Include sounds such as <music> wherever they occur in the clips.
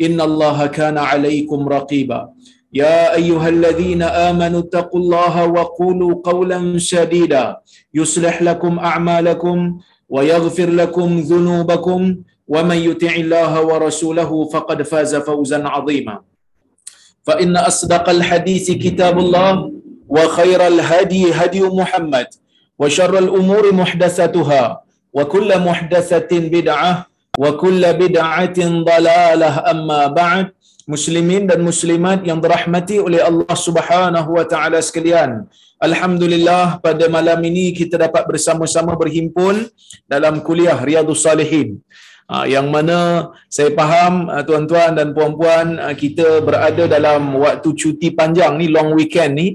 إن الله كان عليكم رقيبا. يا أيها الذين آمنوا اتقوا الله وقولوا قولا سديدا يصلح لكم أعمالكم ويغفر لكم ذنوبكم. ومن يطع الله ورسوله فقد فاز فوزا عظيما. فإن أصدق الحديث كتاب الله وخير الهدي هدي محمد. وشر الأمور محدثتها وكل محدثة wa kullu bid'atin dalalah amma ba'd muslimin dan muslimat yang dirahmati oleh Allah Subhanahu wa taala sekalian. Alhamdulillah pada malam ini kita dapat bersama-sama berhimpun dalam kuliah Riyadhus Salihin. Ah, yang mana saya faham ah, tuan-tuan dan puan-puan ah, kita berada dalam waktu cuti panjang ni long weekend ni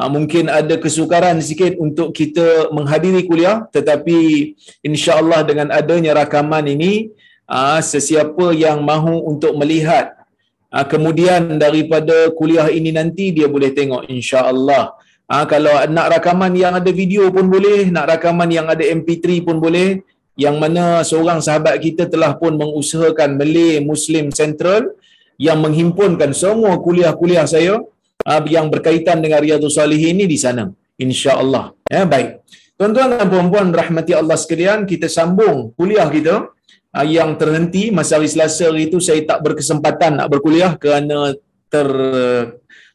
mungkin ada kesukaran sikit untuk kita menghadiri kuliah tetapi insya-Allah dengan adanya rakaman ini sesiapa yang mahu untuk melihat kemudian daripada kuliah ini nanti dia boleh tengok insya-Allah Ha, kalau nak rakaman yang ada video pun boleh, nak rakaman yang ada MP3 pun boleh. Yang mana seorang sahabat kita telah pun mengusahakan Malay Muslim Central yang menghimpunkan semua kuliah-kuliah saya yang berkaitan dengan Riyadhus Salihin ini di sana. InsyaAllah. Ya, baik. Tuan-tuan dan puan-puan rahmati Allah sekalian, kita sambung kuliah kita yang terhenti masa hari Selasa hari itu saya tak berkesempatan nak berkuliah kerana ter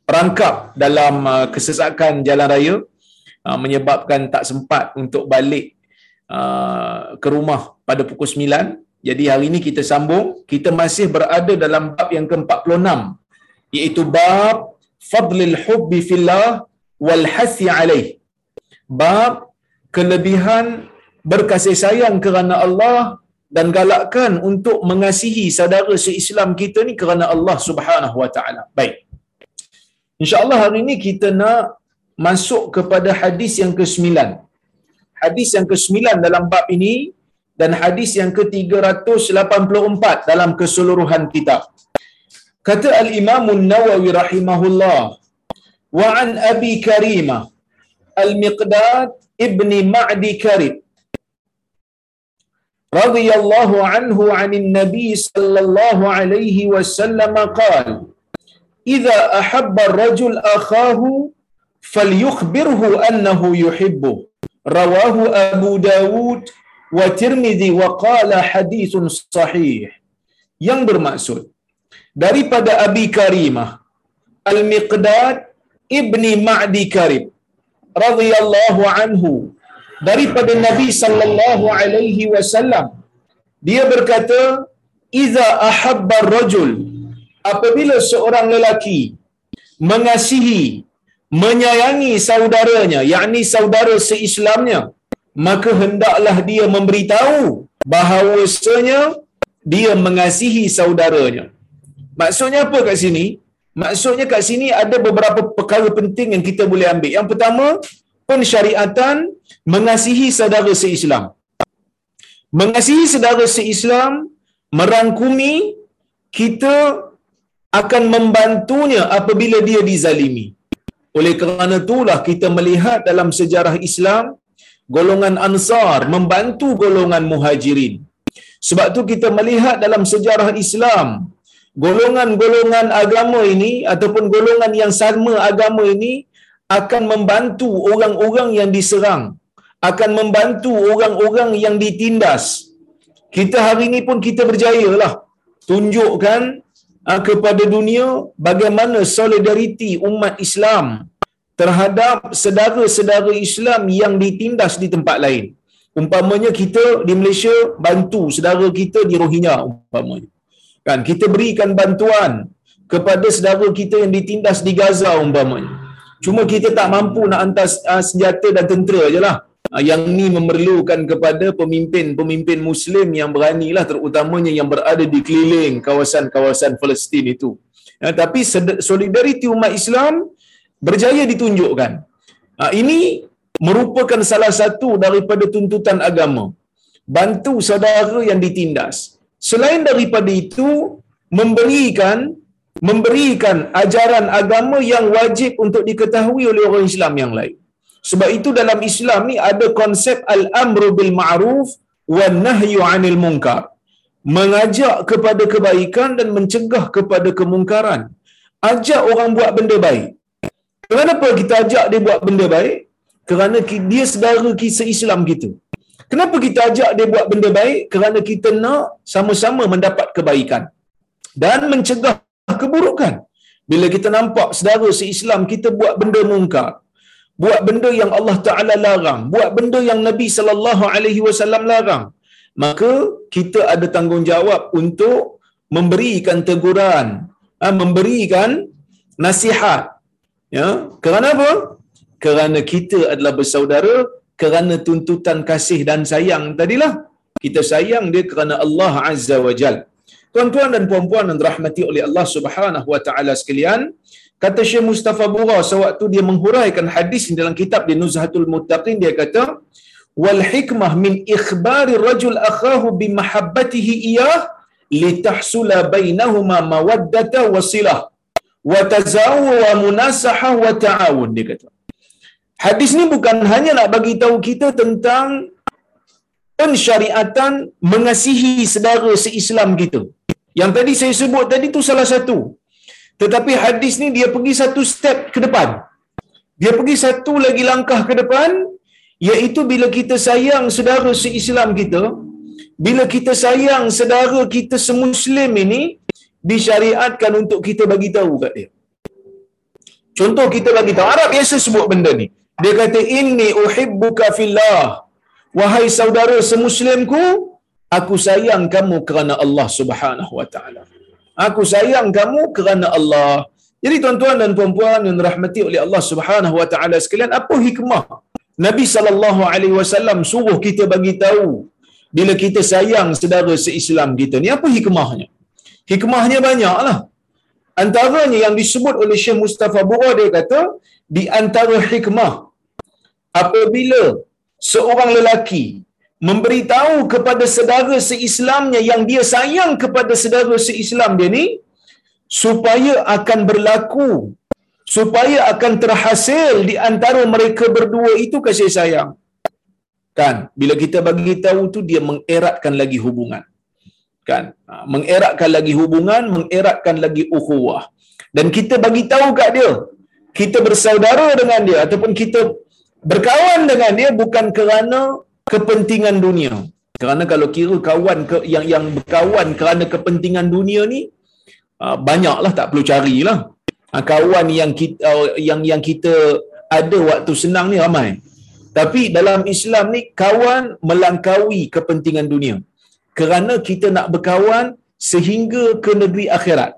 perangkap dalam uh, kesesakan jalan raya uh, menyebabkan tak sempat untuk balik uh, ke rumah pada pukul 9. Jadi hari ini kita sambung, kita masih berada dalam bab yang ke-46 iaitu bab fadlil hubbi fillah wal hasi alaih. Bab kelebihan berkasih sayang kerana Allah dan galakkan untuk mengasihi saudara seislam kita ni kerana Allah Subhanahu wa taala. Baik. InsyaAllah hari ini kita nak masuk kepada hadis yang ke-9. Hadis yang ke-9 dalam bab ini dan hadis yang ke-384 dalam keseluruhan kitab. Kata Al-Imam Nawawi rahimahullah wa an Abi Karimah Al-Miqdad ibni Ma'di Karib رضي الله عنه عن النبي صلى الله عليه وسلم قال إذا أحب الرجل أخاه فليخبره أنه يحبه. رواه أبو داود وترمذي وقال حديث صحيح. Yang bermaksud daripada أبي Karimah المقداد ابن معدي Ma'di رضي الله عنه daripada Nabi sallallahu alaihi wasallam dia berkata iza ahabba rajul apabila seorang lelaki mengasihi menyayangi saudaranya yakni saudara seislamnya maka hendaklah dia memberitahu bahawasanya dia mengasihi saudaranya. Maksudnya apa kat sini? Maksudnya kat sini ada beberapa perkara penting yang kita boleh ambil. Yang pertama pensyariatan mengasihi saudara seislam mengasihi saudara seislam merangkumi kita akan membantunya apabila dia dizalimi. Oleh kerana itulah kita melihat dalam sejarah Islam, golongan Ansar membantu golongan Muhajirin. Sebab tu kita melihat dalam sejarah Islam, golongan-golongan agama ini ataupun golongan yang sama agama ini akan membantu orang-orang yang diserang, akan membantu orang-orang yang ditindas. Kita hari ini pun kita berjaya lah tunjukkan uh, kepada dunia bagaimana solidariti umat Islam terhadap saudara-saudara Islam yang ditindas di tempat lain. Umpamanya kita di Malaysia bantu saudara kita di Rohingya umpamanya. Kan kita berikan bantuan kepada saudara kita yang ditindas di Gaza umpamanya. Cuma kita tak mampu nak hantar uh, senjata dan tentera je lah. Uh, yang ni memerlukan kepada pemimpin-pemimpin Muslim yang beranilah terutamanya yang berada di keliling kawasan-kawasan Palestin itu. Uh, tapi solidariti umat Islam berjaya ditunjukkan. Uh, ini merupakan salah satu daripada tuntutan agama. Bantu saudara yang ditindas. Selain daripada itu, memberikan memberikan ajaran agama yang wajib untuk diketahui oleh orang Islam yang lain. Sebab itu dalam Islam ni ada konsep al-amru bil ma'ruf wa nahyu 'anil munkar. Mengajak kepada kebaikan dan mencegah kepada kemungkaran. Ajak orang buat benda baik. Kenapa kita ajak dia buat benda baik? Kerana dia saudara kita Islam kita. Kenapa kita ajak dia buat benda baik? Kerana kita nak sama-sama mendapat kebaikan dan mencegah keburukan. Bila kita nampak saudara se-Islam kita buat benda mungkar, buat benda yang Allah Taala larang, buat benda yang Nabi sallallahu alaihi wasallam larang, maka kita ada tanggungjawab untuk memberikan teguran, ha, memberikan nasihat. Ya, kerana apa? Kerana kita adalah bersaudara, kerana tuntutan kasih dan sayang tadilah. Kita sayang dia kerana Allah Azza wa Jalla. Tuan-tuan dan puan-puan yang dirahmati oleh Allah Subhanahu wa taala sekalian, kata Syekh Mustafa Bura sewaktu dia menghuraikan hadis dalam kitab di Nuzhatul Muttaqin dia kata, "Wal hikmah min ikhbari rajul akhahu bi mahabbatihi iyah litahsula bainahuma mawaddata wa silah wa tazawu wa munasahah wa ta'awun." Dia kata. Hadis ni bukan hanya nak bagi tahu kita tentang pensyariatan mengasihi saudara se-Islam kita. Yang tadi saya sebut tadi tu salah satu. Tetapi hadis ni dia pergi satu step ke depan. Dia pergi satu lagi langkah ke depan iaitu bila kita sayang saudara se-Islam kita, bila kita sayang saudara kita semuslim ini disyariatkan untuk kita bagi tahu kat dia. Contoh kita bagi tahu Arab biasa sebut benda ni. Dia kata inni uhibbuka fillah. Wahai saudara semuslimku, aku sayang kamu kerana Allah Subhanahu wa taala. Aku sayang kamu kerana Allah. Jadi tuan-tuan dan puan-puan yang dirahmati oleh Allah Subhanahu wa taala sekalian, apa hikmah Nabi sallallahu alaihi wasallam suruh kita bagi tahu bila kita sayang saudara se-Islam kita ni apa hikmahnya? Hikmahnya banyaklah. Antaranya yang disebut oleh Syekh Mustafa Bura dia kata di antara hikmah apabila seorang lelaki memberitahu kepada saudara seislamnya yang dia sayang kepada saudara seislam dia ni supaya akan berlaku supaya akan terhasil di antara mereka berdua itu kasih sayang. Kan? Bila kita bagi tahu tu dia mengeratkan lagi hubungan. Kan? Ha, mengeratkan lagi hubungan mengeratkan lagi ukhuwah. Dan kita bagi tahu kat dia kita bersaudara dengan dia ataupun kita berkawan dengan dia bukan kerana kepentingan dunia. Kerana kalau kira kawan ke, yang yang berkawan kerana kepentingan dunia ni uh, banyaklah tak perlu carilah. Uh, kawan yang kita uh, yang yang kita ada waktu senang ni ramai. Tapi dalam Islam ni kawan melangkaui kepentingan dunia. Kerana kita nak berkawan sehingga ke negeri akhirat.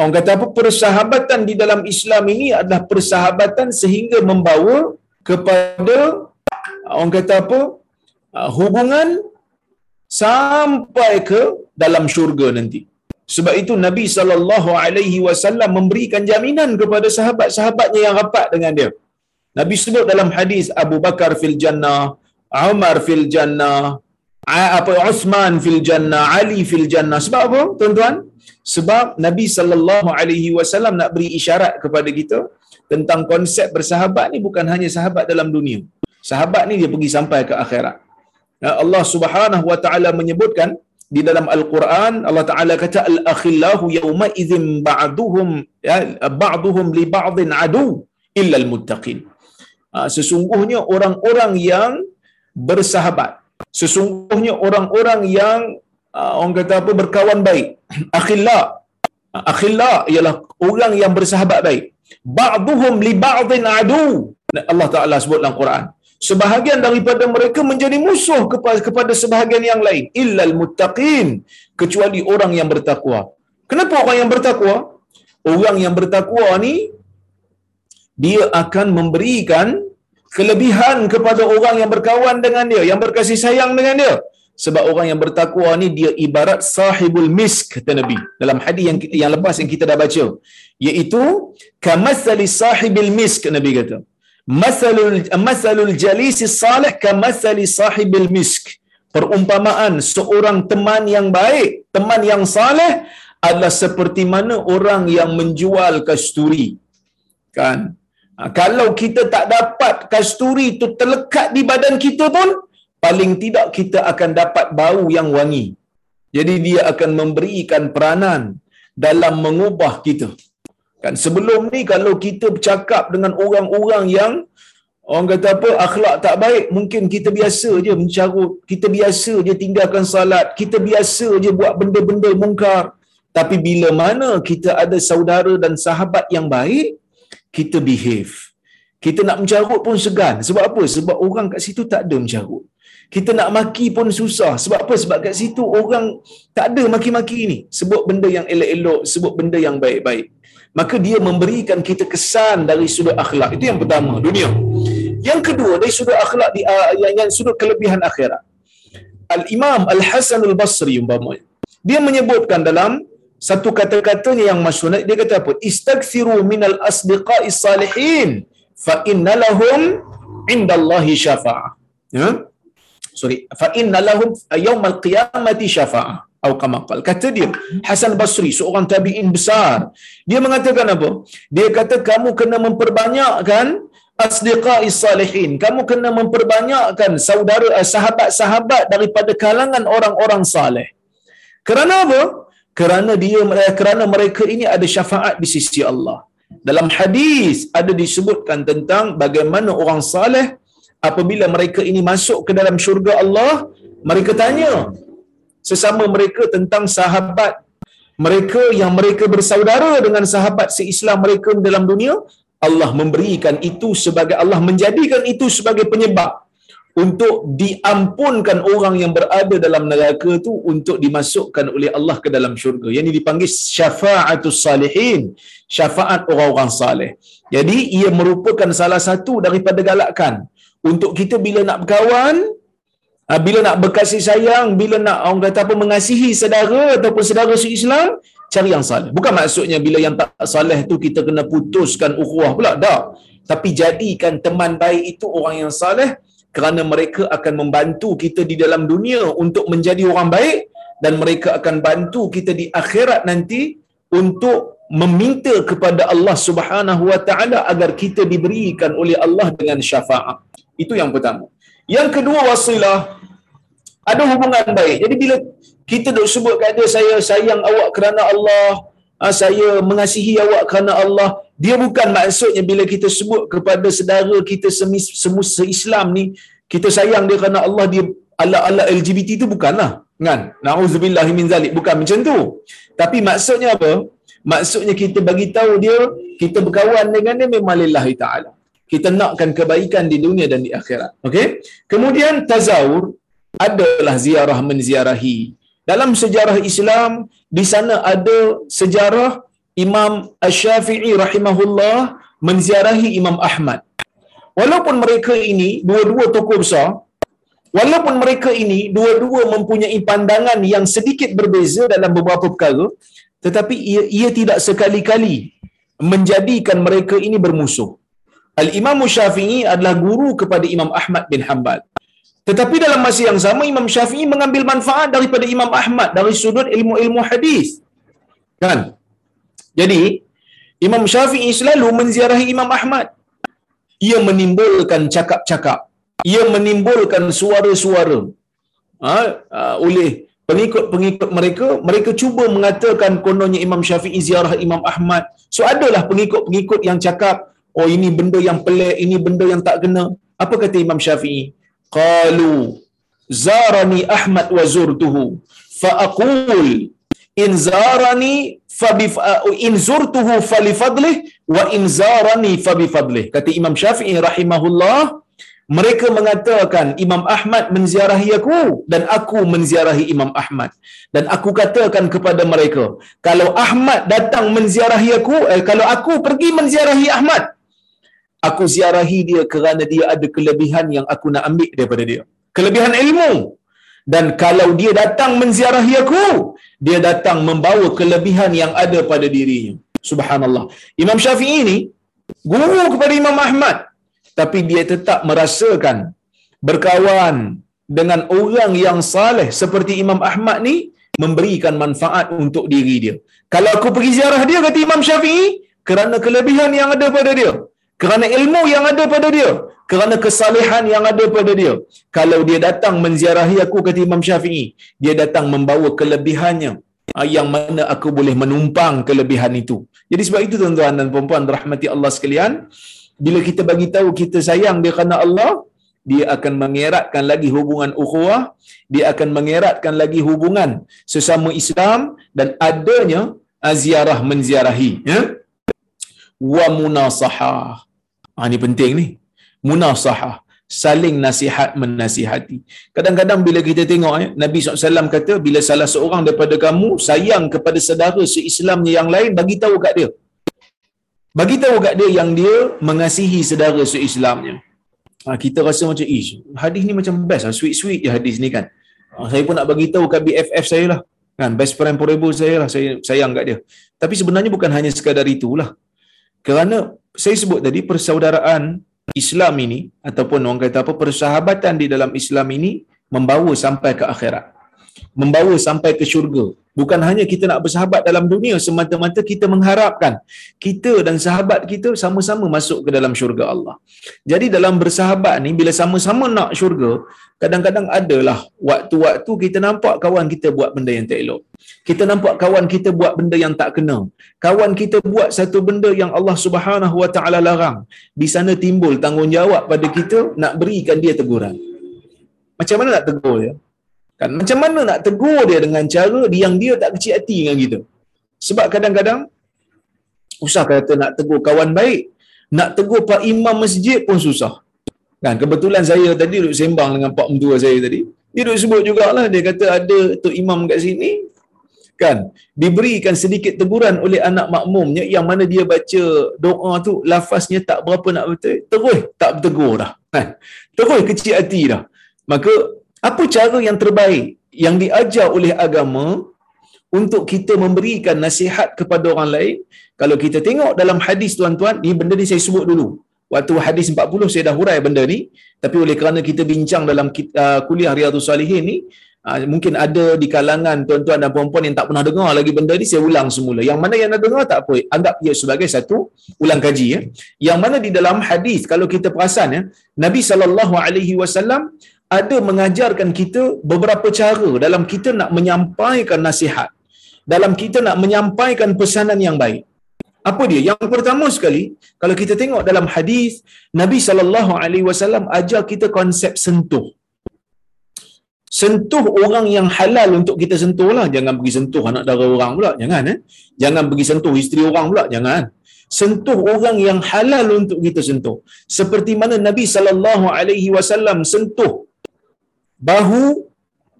Orang kata apa persahabatan di dalam Islam ini adalah persahabatan sehingga membawa kepada orang kata apa? Uh, hubungan sampai ke dalam syurga nanti. Sebab itu Nabi sallallahu alaihi wasallam memberikan jaminan kepada sahabat-sahabatnya yang rapat dengan dia. Nabi sebut dalam hadis Abu Bakar fil jannah Umar fil jannah apa Uthman fil jannah Ali fil jannah. Sebab apa tuan-tuan? Sebab Nabi sallallahu alaihi wasallam nak beri isyarat kepada kita tentang konsep bersahabat ni bukan hanya sahabat dalam dunia sahabat ni dia pergi sampai ke akhirat. Ya, Allah Subhanahu wa taala menyebutkan di dalam Al-Quran Allah Taala kata al-akhillahu yawma idzin ba'duhum ya ba'duhum li ba'din adu illa al-muttaqin. Ha, sesungguhnya orang-orang yang bersahabat, sesungguhnya orang-orang yang uh, orang kata apa berkawan baik <clears throat> akhilla akhilla ialah orang yang bersahabat baik ba'dhum li ba'dhin adu Allah Taala sebut dalam Quran sebahagian daripada mereka menjadi musuh kepada kepada sebahagian yang lain. Illal muttaqin. Kecuali orang yang bertakwa. Kenapa orang yang bertakwa? Orang yang bertakwa ni dia akan memberikan kelebihan kepada orang yang berkawan dengan dia yang berkasih sayang dengan dia. Sebab orang yang bertakwa ni dia ibarat sahibul misk kata nabi. Dalam hadis yang yang lepas yang kita dah baca. Iaitu kamathali sahibil misk nabi kata masalul masalul jalisi salih kamathali sahibil misk perumpamaan seorang teman yang baik teman yang saleh adalah seperti mana orang yang menjual kasturi kan ha, kalau kita tak dapat kasturi itu terlekat di badan kita pun paling tidak kita akan dapat bau yang wangi. Jadi dia akan memberikan peranan dalam mengubah kita. Kan sebelum ni kalau kita bercakap dengan orang-orang yang orang kata apa akhlak tak baik, mungkin kita biasa je mencarut, kita biasa je tinggalkan salat, kita biasa je buat benda-benda mungkar. Tapi bila mana kita ada saudara dan sahabat yang baik, kita behave. Kita nak mencarut pun segan. Sebab apa? Sebab orang kat situ tak ada mencarut kita nak maki pun susah. Sebab apa? Sebab kat situ orang tak ada maki-maki ni. Sebut benda yang elok-elok, sebut benda yang baik-baik. Maka dia memberikan kita kesan dari sudut akhlak. Itu yang pertama, dunia. Yang kedua, dari sudut akhlak, di, uh, yang, yang sudut kelebihan akhirat. Al-Imam Al-Hasan Al-Basri, umpamanya. Dia menyebutkan dalam satu kata-katanya yang masyur. Dia kata apa? Istaghfiru minal asdiqai salihin fa inna lahum indallahi syafa'ah. Ya? sorry fa inna lahum yaumal qiyamati syafa'ah atau kama qal kata dia Hasan Basri seorang tabi'in besar. Dia mengatakan apa? Dia kata kamu kena memperbanyakkan asdiqai salihin. Kamu kena memperbanyakkan saudara eh, sahabat-sahabat daripada kalangan orang-orang saleh. Kerana apa? Kerana dia eh, kerana mereka ini ada syafaat di sisi Allah. Dalam hadis ada disebutkan tentang bagaimana orang saleh apabila mereka ini masuk ke dalam syurga Allah, mereka tanya sesama mereka tentang sahabat mereka yang mereka bersaudara dengan sahabat seislam mereka dalam dunia, Allah memberikan itu sebagai Allah menjadikan itu sebagai penyebab untuk diampunkan orang yang berada dalam neraka itu untuk dimasukkan oleh Allah ke dalam syurga. Yang ini dipanggil syafa'atus salihin, syafaat orang-orang saleh. Jadi ia merupakan salah satu daripada galakan untuk kita bila nak berkawan, bila nak berkasih sayang, bila nak orang kata apa mengasihi saudara ataupun saudara se-Islam, cari yang saleh. Bukan maksudnya bila yang tak saleh tu kita kena putuskan ukhuwah pula, tak. Tapi jadikan teman baik itu orang yang saleh kerana mereka akan membantu kita di dalam dunia untuk menjadi orang baik dan mereka akan bantu kita di akhirat nanti untuk meminta kepada Allah Subhanahu wa taala agar kita diberikan oleh Allah dengan syafaat. Itu yang pertama. Yang kedua wasilah ada hubungan baik. Jadi bila kita duk sebut kata saya sayang awak kerana Allah, ah, saya mengasihi awak kerana Allah, dia bukan maksudnya bila kita sebut kepada saudara kita semua se-Islam ni, kita sayang dia kerana Allah dia ala-ala LGBT itu bukanlah. Kan? Nauzubillah min zalik. Bukan macam tu. Tapi maksudnya apa? Maksudnya kita bagi tahu dia, kita berkawan dengan dia memang lillahi ta'ala kita nakkan kebaikan di dunia dan di akhirat. Okey. Kemudian tazawur adalah ziarah menziarahi. Dalam sejarah Islam di sana ada sejarah Imam Asy-Syafi'i rahimahullah menziarahi Imam Ahmad. Walaupun mereka ini dua-dua tokoh besar, walaupun mereka ini dua-dua mempunyai pandangan yang sedikit berbeza dalam beberapa perkara, tetapi ia, ia tidak sekali-kali menjadikan mereka ini bermusuh. Al-Imam Syafi'i adalah guru kepada Imam Ahmad bin Hanbal. Tetapi dalam masa yang sama Imam Syafi'i mengambil manfaat daripada Imam Ahmad dari sudut ilmu-ilmu hadis. Kan? Jadi, Imam Syafi'i selalu menziarahi Imam Ahmad. Ia menimbulkan cakap-cakap. Ia menimbulkan suara-suara. Ha, uh, oleh pengikut-pengikut mereka, mereka cuba mengatakan kononnya Imam Syafi'i ziarah Imam Ahmad. So adalah pengikut-pengikut yang cakap, oh ini benda yang pelik, ini benda yang tak kena. Apa kata Imam Syafi'i? Qalu zarani Ahmad wa zurtuhu fa aqul in zarani fa bi in zurtuhu fa li fadlih wa in zarani fa bi fadlih kata Imam Syafi'i rahimahullah mereka mengatakan Imam Ahmad menziarahi aku dan aku menziarahi Imam Ahmad dan aku katakan kepada mereka kalau Ahmad datang menziarahi aku eh, kalau aku pergi menziarahi Ahmad aku ziarahi dia kerana dia ada kelebihan yang aku nak ambil daripada dia. Kelebihan ilmu. Dan kalau dia datang menziarahi aku dia datang membawa kelebihan yang ada pada dirinya. Subhanallah. Imam Syafi'i ini guru kepada Imam Ahmad. Tapi dia tetap merasakan berkawan dengan orang yang saleh seperti Imam Ahmad ni memberikan manfaat untuk diri dia. Kalau aku pergi ziarah dia kata Imam Syafi'i kerana kelebihan yang ada pada dia, kerana ilmu yang ada pada dia, kerana kesalehan yang ada pada dia. Kalau dia datang menziarahi aku kata Imam Syafi'i, dia datang membawa kelebihannya ah, yang mana aku boleh menumpang kelebihan itu. Jadi sebab itu tuan-tuan dan puan-puan rahmati Allah sekalian, bila kita bagi tahu kita sayang dia kerana Allah, dia akan mengeratkan lagi hubungan ukhuwah, dia akan mengeratkan lagi hubungan sesama Islam dan adanya ziarah menziarahi, ya. Wa munasahah. Ha, ini penting ni. Munasahah. Saling nasihat menasihati. Kadang-kadang bila kita tengok ya, Nabi SAW kata bila salah seorang daripada kamu sayang kepada saudara se-Islamnya yang lain, bagi tahu kat dia. Bagi tahu kat dia yang dia mengasihi saudara se-Islamnya. Ha, kita rasa macam, ish, hadis ni macam best lah. Sweet-sweet je hadis ni kan. Ha, saya pun nak bagi tahu kat BFF saya lah. Kan, best friend forever saya lah. Saya sayang kat dia. Tapi sebenarnya bukan hanya sekadar itulah. Kerana saya sebut tadi persaudaraan Islam ini ataupun orang kata apa persahabatan di dalam Islam ini membawa sampai ke akhirat. Membawa sampai ke syurga. Bukan hanya kita nak bersahabat dalam dunia semata-mata kita mengharapkan kita dan sahabat kita sama-sama masuk ke dalam syurga Allah. Jadi dalam bersahabat ni bila sama-sama nak syurga kadang-kadang adalah waktu-waktu kita nampak kawan kita buat benda yang tak elok kita nampak kawan kita buat benda yang tak kena kawan kita buat satu benda yang Allah Subhanahu Wa Taala larang di sana timbul tanggungjawab pada kita nak berikan dia teguran macam mana nak tegur dia Kan macam mana nak tegur dia dengan cara yang dia tak kecil hati dengan kita? Sebab kadang-kadang usah kata nak tegur kawan baik, nak tegur pak imam masjid pun susah. Kan kebetulan saya tadi duduk sembang dengan pak mentua saya tadi. Dia duduk sebut jugalah dia kata ada tok imam kat sini kan diberikan sedikit teguran oleh anak makmumnya yang mana dia baca doa tu lafaznya tak berapa nak betul terus tak bertegur dah kan terus kecil hati dah maka apa cara yang terbaik yang diajar oleh agama untuk kita memberikan nasihat kepada orang lain? Kalau kita tengok dalam hadis tuan-tuan, ni benda ni saya sebut dulu. Waktu hadis 40 saya dah hurai benda ni, tapi oleh kerana kita bincang dalam uh, kuliah Riyadhus Salihin ni, uh, mungkin ada di kalangan tuan-tuan dan puan-puan yang tak pernah dengar lagi benda ni, saya ulang semula. Yang mana yang dah dengar tak apa, anggap ia sebagai satu ulang kaji ya. Yang mana di dalam hadis kalau kita perasan ya, Nabi wasallam ada mengajarkan kita beberapa cara dalam kita nak menyampaikan nasihat dalam kita nak menyampaikan pesanan yang baik apa dia yang pertama sekali kalau kita tengok dalam hadis Nabi wasallam ajar kita konsep sentuh sentuh orang yang halal untuk kita sentuh lah jangan pergi sentuh anak dara orang pula jangan eh jangan pergi sentuh isteri orang pula jangan sentuh orang yang halal untuk kita sentuh seperti mana Nabi sallallahu alaihi wasallam sentuh bahu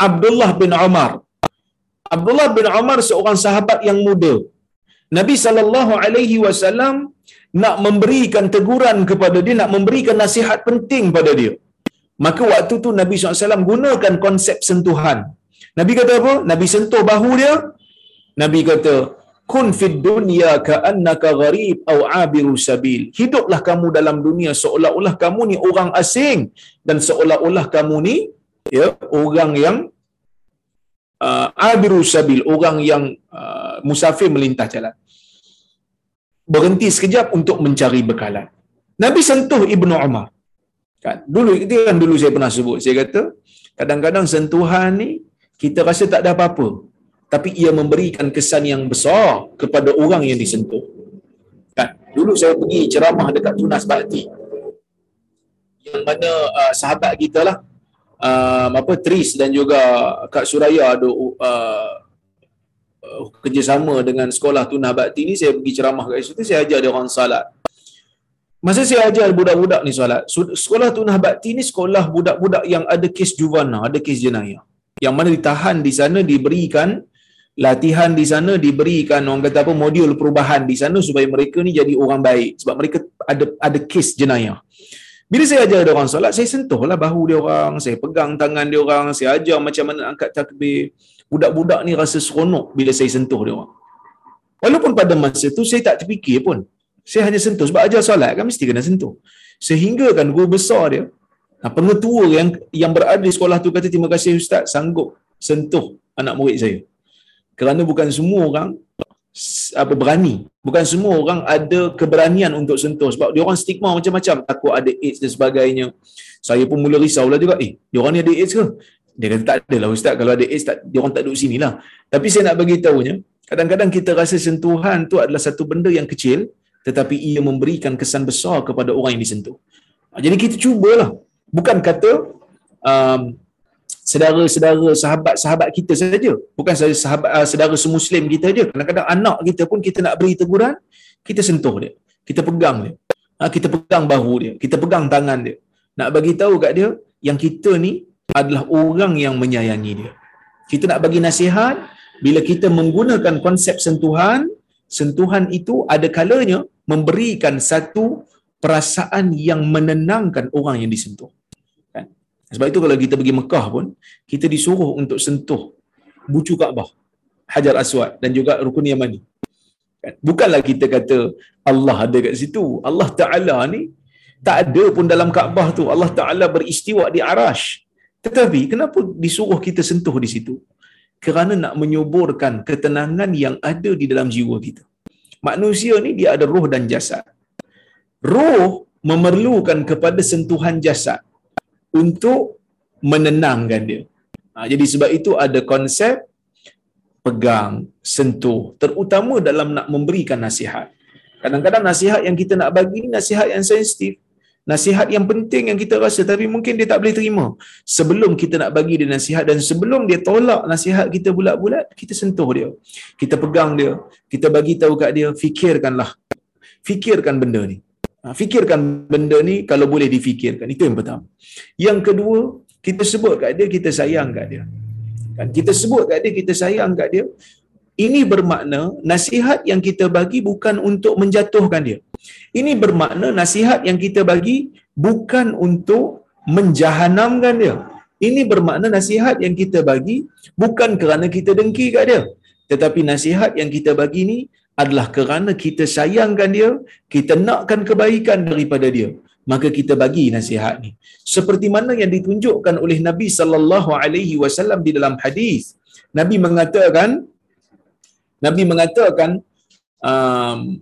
Abdullah bin Umar. Abdullah bin Umar seorang sahabat yang muda. Nabi sallallahu alaihi wasallam nak memberikan teguran kepada dia, nak memberikan nasihat penting pada dia. Maka waktu tu Nabi SAW gunakan konsep sentuhan. Nabi kata apa? Nabi sentuh bahu dia. Nabi kata, Kun fid dunya ka'annaka gharib au abiru sabil. Hiduplah kamu dalam dunia seolah-olah kamu ni orang asing dan seolah-olah kamu ni ya orang yang uh, abiru sabil orang yang uh, musafir melintas jalan berhenti sekejap untuk mencari bekalan Nabi sentuh Ibnu Umar kan? Dulu itu kan dulu saya pernah sebut. Saya kata kadang-kadang sentuhan ni kita rasa tak ada apa-apa. Tapi ia memberikan kesan yang besar kepada orang yang disentuh. Kan? Dulu saya pergi ceramah dekat Tunas Bakti. Yang mana uh, sahabat kita lah uh, apa Tris dan juga Kak Suraya ada uh, kerjasama dengan sekolah Tunah Bakti ni saya pergi ceramah kat situ saya ajar dia orang salat. Masa saya ajar budak-budak ni solat, sekolah Tunah Bakti ni sekolah budak-budak yang ada kes juvana, ada kes jenayah. Yang mana ditahan di sana diberikan latihan di sana diberikan orang kata apa modul perubahan di sana supaya mereka ni jadi orang baik sebab mereka ada ada kes jenayah. Bila saya ajar dia orang solat, saya sentuhlah bahu dia orang, saya pegang tangan dia orang, saya ajar macam mana angkat takbir. Budak-budak ni rasa seronok bila saya sentuh dia orang. Walaupun pada masa tu saya tak terfikir pun. Saya hanya sentuh sebab ajar solat kan mesti kena sentuh. Sehingga kan guru besar dia, pengetua yang yang berada di sekolah tu kata terima kasih ustaz sanggup sentuh anak murid saya. Kerana bukan semua orang apa berani. Bukan semua orang ada keberanian untuk sentuh sebab dia orang stigma macam-macam, takut ada AIDS dan sebagainya. Saya pun mula risaulah juga, eh, dia orang ni ada AIDS ke? Dia kata tak adalah ustaz, kalau ada AIDS tak dia orang tak duduk sinilah. Tapi saya nak bagi tahunya, kadang-kadang kita rasa sentuhan tu adalah satu benda yang kecil tetapi ia memberikan kesan besar kepada orang yang disentuh. Jadi kita cubalah. Bukan kata um, sedara-sedara sahabat-sahabat kita saja. Bukan saja sahabat uh, sedara semuslim kita saja kadang-kadang anak kita pun kita nak beri teguran kita sentuh dia. Kita pegang dia. Ha, kita pegang bahu dia. Kita pegang tangan dia. Nak bagi tahu kat dia yang kita ni adalah orang yang menyayangi dia. Kita nak bagi nasihat bila kita menggunakan konsep sentuhan sentuhan itu ada kalanya memberikan satu perasaan yang menenangkan orang yang disentuh sebab itu kalau kita pergi Mekah pun, kita disuruh untuk sentuh bucu Kaabah, Hajar Aswad dan juga Rukun Yamani. Kan? Bukanlah kita kata Allah ada kat situ. Allah Ta'ala ni tak ada pun dalam Kaabah tu. Allah Ta'ala beristiwa di arash. Tetapi kenapa disuruh kita sentuh di situ? Kerana nak menyuburkan ketenangan yang ada di dalam jiwa kita. Manusia ni dia ada roh dan jasad. Roh memerlukan kepada sentuhan jasad untuk menenangkan dia. Ha, jadi sebab itu ada konsep pegang, sentuh, terutama dalam nak memberikan nasihat. Kadang-kadang nasihat yang kita nak bagi ni nasihat yang sensitif. Nasihat yang penting yang kita rasa tapi mungkin dia tak boleh terima. Sebelum kita nak bagi dia nasihat dan sebelum dia tolak nasihat kita bulat-bulat, kita sentuh dia. Kita pegang dia, kita bagi tahu kat dia, fikirkanlah. Fikirkan benda ni. Ha, fikirkan benda ni kalau boleh difikirkan. Itu yang pertama. Yang kedua, kita sebut kat dia, kita sayang kat dia. Kan? Kita sebut kat dia, kita sayang kat dia. Ini bermakna nasihat yang kita bagi bukan untuk menjatuhkan dia. Ini bermakna nasihat yang kita bagi bukan untuk menjahanamkan dia. Ini bermakna nasihat yang kita bagi bukan kerana kita dengki kat dia. Tetapi nasihat yang kita bagi ni adalah kerana kita sayangkan dia, kita nakkan kebaikan daripada dia. Maka kita bagi nasihat ni. Seperti mana yang ditunjukkan oleh Nabi sallallahu alaihi wasallam di dalam hadis. Nabi mengatakan Nabi mengatakan um,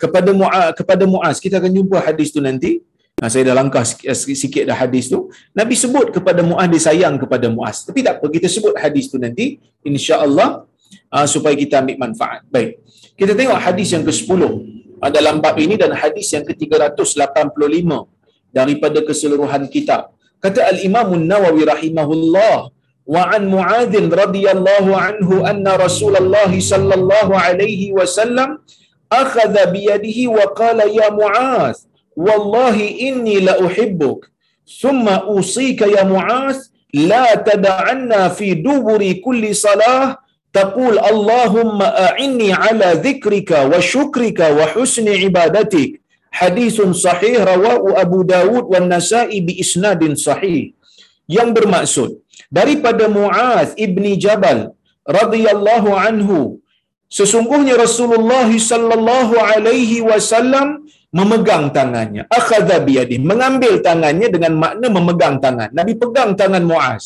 kepada Muaz kepada Muaz kita akan jumpa hadis tu nanti. Nah, saya dah langkah sikit, sikit dah hadis tu. Nabi sebut kepada Muaz dia sayang kepada Muaz. Tapi tak apa kita sebut hadis tu nanti insya-Allah uh, supaya kita ambil manfaat. Baik. Kita tengok hadis yang ke-10 uh, dalam bab ini dan hadis yang ke-385 daripada keseluruhan kitab. Kata al-Imam An-Nawawi rahimahullah وعن معاذ رضي الله عنه أن رسول الله صلى الله عليه وسلم أخذ بيده وقال يا معاذ والله إني لأحبك ثم أوصيك يا معاذ لا تدعنا في دبر كل صلاة تقول اللهم أعني على ذكرك وشكرك وحسن عبادتك. حديث صحيح رواه أبو داود والنسائي بإسناد صحيح. Yang bermaksud daripada Muaz ibni Jabal radhiyallahu anhu sesungguhnya Rasulullah sallallahu alaihi wasallam memegang tangannya akhadha biyadi mengambil tangannya dengan makna memegang tangan Nabi pegang tangan Muaz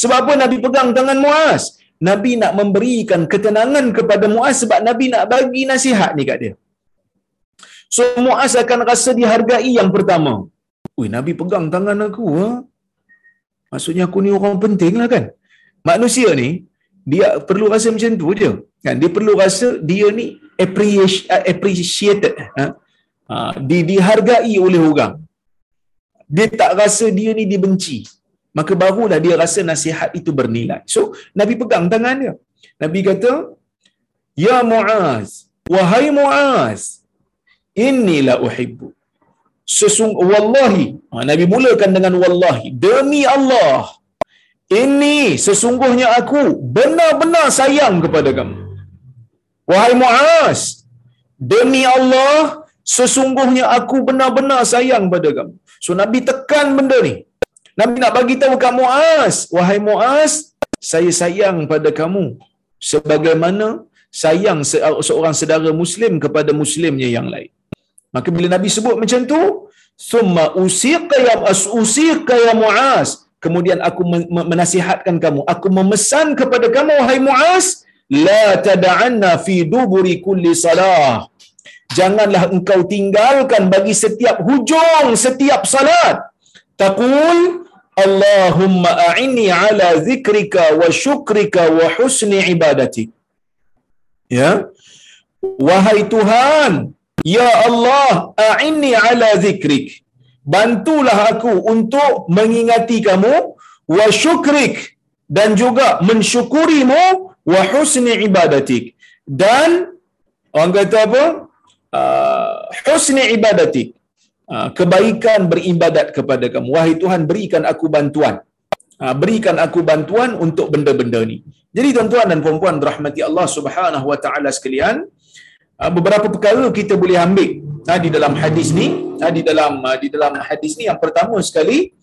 sebab apa Nabi pegang tangan Muaz Nabi nak memberikan ketenangan kepada Muaz sebab Nabi nak bagi nasihat ni kat dia. So Muaz akan rasa dihargai yang pertama. Ui, Nabi pegang tangan aku. Ha? Maksudnya aku ni orang penting lah kan. Manusia ni, dia perlu rasa macam tu je. Kan? Dia perlu rasa dia ni appreciated. Ha? Ha, di, dihargai oleh orang. Dia tak rasa dia ni dibenci. maka barulah dia rasa nasihat itu bernilai. So, Nabi pegang tangan dia. Nabi kata, Ya Muaz, wahai Muaz, inilah uhibbu. Sesung wallahi. Ha, Nabi mulakan dengan wallahi. Demi Allah. Ini sesungguhnya aku benar-benar sayang kepada kamu. Wahai Muaz, demi Allah, sesungguhnya aku benar-benar sayang pada kamu. So Nabi tekan benda ni. Nabi nak bagi tahu kat Muaz, wahai Muaz, saya sayang pada kamu sebagaimana sayang seorang saudara muslim kepada muslimnya yang lain. Maka bila Nabi sebut macam tu, summa usiqa ya usiqa ya Muaz, kemudian aku menasihatkan kamu, aku memesan kepada kamu wahai Muaz, la tad'anna fi duburi kulli salah. Janganlah engkau tinggalkan bagi setiap hujung setiap salat. Taqul Allahumma a'inni ala zikrika wa syukrika wa husni ibadatik. Ya. Wahai Tuhan, ya Allah, a'inni ala zikrik. Bantulah aku untuk mengingati kamu wa syukrik dan juga mensyukurimu wa husni ibadatik. Dan orang kata apa? Uh, husni ibadatik. Uh, kebaikan beribadat kepada kamu. Wahai Tuhan, berikan aku bantuan. Uh, berikan aku bantuan untuk benda-benda ni. Jadi tuan-tuan dan puan-puan rahmati Allah Subhanahu wa taala sekalian, beberapa perkara kita boleh ambil uh, di dalam hadis ni, uh, di dalam uh, di dalam hadis ni yang pertama sekali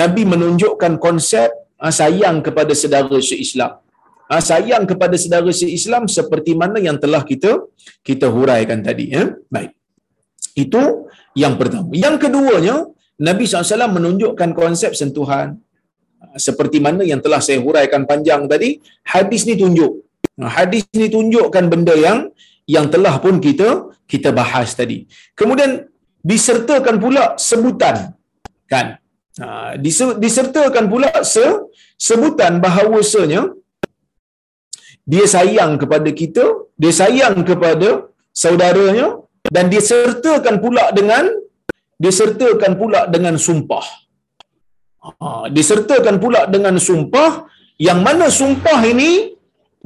Nabi menunjukkan konsep uh, sayang kepada saudara se-Islam. Uh, sayang kepada saudara se-Islam seperti mana yang telah kita kita huraikan tadi ya. Baik. Itu yang pertama. Yang keduanya, Nabi SAW menunjukkan konsep sentuhan. Seperti mana yang telah saya huraikan panjang tadi, hadis ni tunjuk. Hadis ni tunjukkan benda yang yang telah pun kita kita bahas tadi. Kemudian disertakan pula sebutan kan. Ha, disertakan pula se, sebutan bahawasanya dia sayang kepada kita, dia sayang kepada saudaranya dan disertakan pula dengan disertakan pula dengan sumpah. Ha, disertakan pula dengan sumpah yang mana sumpah ini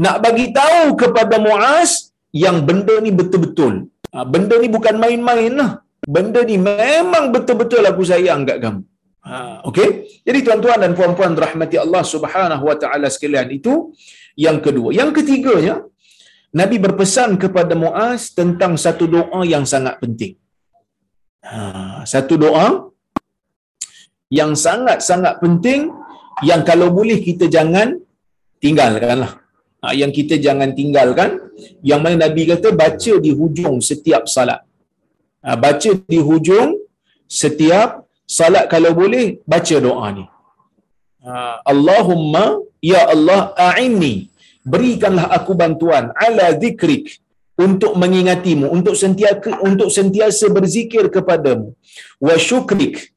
nak bagi tahu kepada Muaz yang benda ni betul-betul. Ha, benda ni bukan main-main lah. Benda ni memang betul-betul aku sayang kat kamu. Ha, okay? Jadi tuan-tuan dan puan-puan rahmati Allah subhanahu wa ta'ala sekalian itu yang kedua. Yang ketiganya, Nabi berpesan kepada Muaz tentang satu doa yang sangat penting. Ha, satu doa yang sangat-sangat penting yang kalau boleh kita jangan tinggalkanlah. Ha, yang kita jangan tinggalkan yang mana Nabi kata baca di hujung setiap salat. Ha, baca di hujung setiap salat kalau boleh baca doa ni. Ha, Allahumma ya Allah a'inni berikanlah aku bantuan ala zikrik untuk mengingatimu untuk sentiasa untuk sentiasa berzikir kepadamu wa syukrik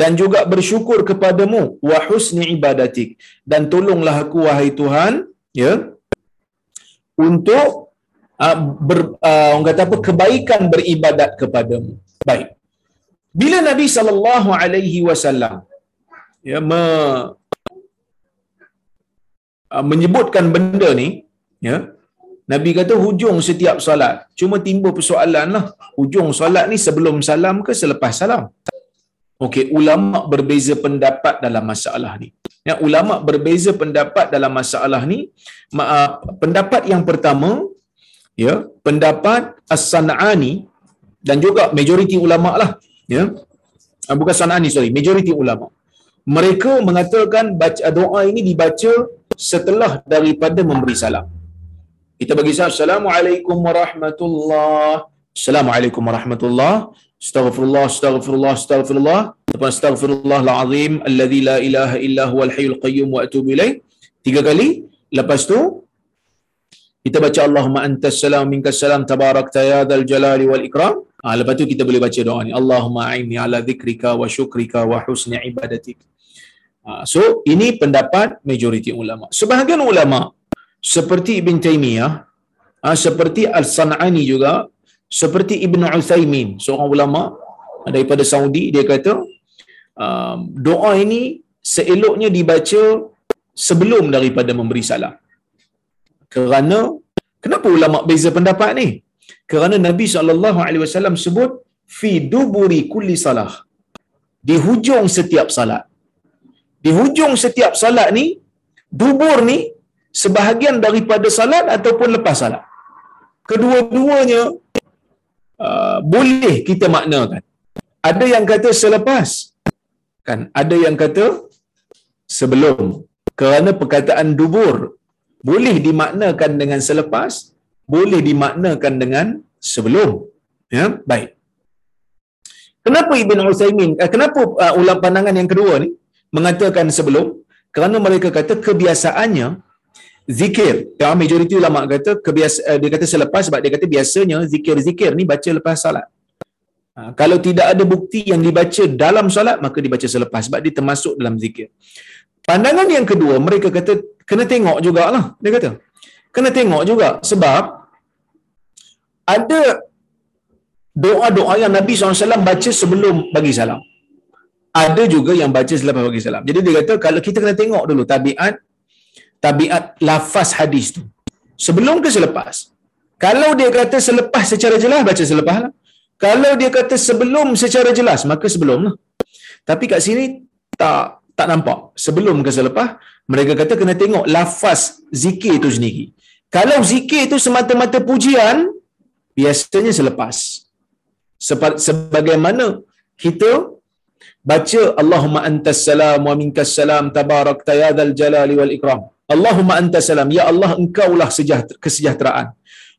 dan juga bersyukur kepadamu wa husni ibadatik dan tolonglah aku wahai Tuhan ya untuk uh, ber, uh, orang kata apa kebaikan beribadat kepadamu baik bila Nabi sallallahu alaihi wasallam ya me, uh, menyebutkan benda ni ya Nabi kata hujung setiap solat. Cuma timbul persoalan lah. Hujung solat ni sebelum salam ke selepas salam? Okey, ulama berbeza pendapat dalam masalah ni. Ya, ulama berbeza pendapat dalam masalah ni. Ma- pendapat yang pertama, ya, pendapat As-San'ani dan juga majoriti ulama lah, ya. Ah, bukan San'ani, sorry, majoriti ulama. Mereka mengatakan baca doa ini dibaca setelah daripada memberi salam. Kita bagi salam. Assalamualaikum warahmatullahi Assalamualaikum warahmatullahi Astaghfirullah, astaghfirullah, astaghfirullah. Lepas astaghfirullah al-azim alladhi la ilaha illa huwal hayyul qayyum wa atubu ilaih. Tiga kali. Lepas tu kita baca Allahumma antas salam minkas salam tabarak ya dzal jalali wal ikram. Ha, lepas tu kita boleh baca doa ni. Allahumma a'inni ala dzikrika wa syukrika wa husni ibadatik. Ha, so ini pendapat majoriti ulama. Sebahagian ulama seperti Ibn Taymiyah, ha, seperti Al-San'ani juga, seperti Ibn Uthaymin, seorang ulama daripada Saudi, dia kata, um, doa ini seeloknya dibaca sebelum daripada memberi salam. Kerana kenapa ulama beza pendapat ni? Kerana Nabi SAW sebut fi duburi kulli salah. Di hujung setiap salat. Di hujung setiap salat ni, dubur ni sebahagian daripada salat ataupun lepas salat. Kedua-duanya uh, boleh kita maknakan. Ada yang kata selepas. Kan? Ada yang kata sebelum. Kerana perkataan dubur boleh dimaknakan dengan selepas, boleh dimaknakan dengan sebelum. Ya, baik. Kenapa Ibn Uthaymin, eh, kenapa uh, ulang pandangan yang kedua ni mengatakan sebelum? Kerana mereka kata kebiasaannya zikir. Yang majoriti ulama kata kebiasa, uh, dia kata selepas sebab dia kata biasanya zikir-zikir ni baca lepas salat. Ha, kalau tidak ada bukti yang dibaca dalam solat, maka dibaca selepas sebab dia termasuk dalam zikir. Pandangan yang kedua, mereka kata kena tengok jugalah. Dia kata, kena tengok juga sebab ada doa-doa yang Nabi SAW baca sebelum bagi salam. Ada juga yang baca selepas bagi salam. Jadi dia kata kalau kita kena tengok dulu tabiat tabiat lafaz hadis tu. Sebelum ke selepas? Kalau dia kata selepas secara jelas baca selepas lah. Kalau dia kata sebelum secara jelas maka sebelum lah. Tapi kat sini tak tak nampak. Sebelum ke selepas mereka kata kena tengok lafaz zikir itu sendiri. Kalau zikir itu semata-mata pujian biasanya selepas sebagaimana kita baca Allahumma antas salam wa minkas salam tabarak tayadal jalali wal ikram Allahumma antas salam. Ya Allah engkaulah sejahtera, kesejahteraan.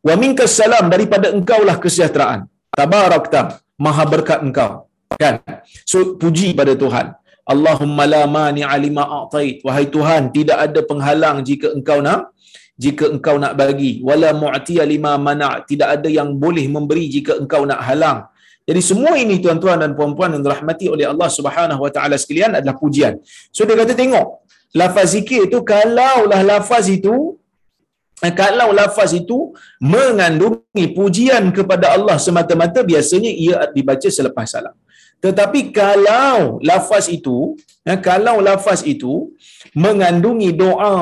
Wa minkas salam daripada engkaulah kesejahteraan. Tabarakta maha berkat engkau. Kan? So puji pada Tuhan. Allahumma la mani alima a'tait. Wahai Tuhan tidak ada penghalang jika engkau nak jika engkau nak bagi. Wala mu'tiya lima mana. Tidak ada yang boleh memberi jika engkau nak halang. Jadi semua ini tuan-tuan dan puan-puan yang dirahmati oleh Allah Subhanahu wa taala sekalian adalah pujian. So dia kata tengok lafaz zikir itu kalaulah lafaz itu eh, kalau lafaz itu mengandungi pujian kepada Allah semata-mata biasanya ia dibaca selepas salam. Tetapi kalau lafaz itu eh, kalau lafaz itu mengandungi doa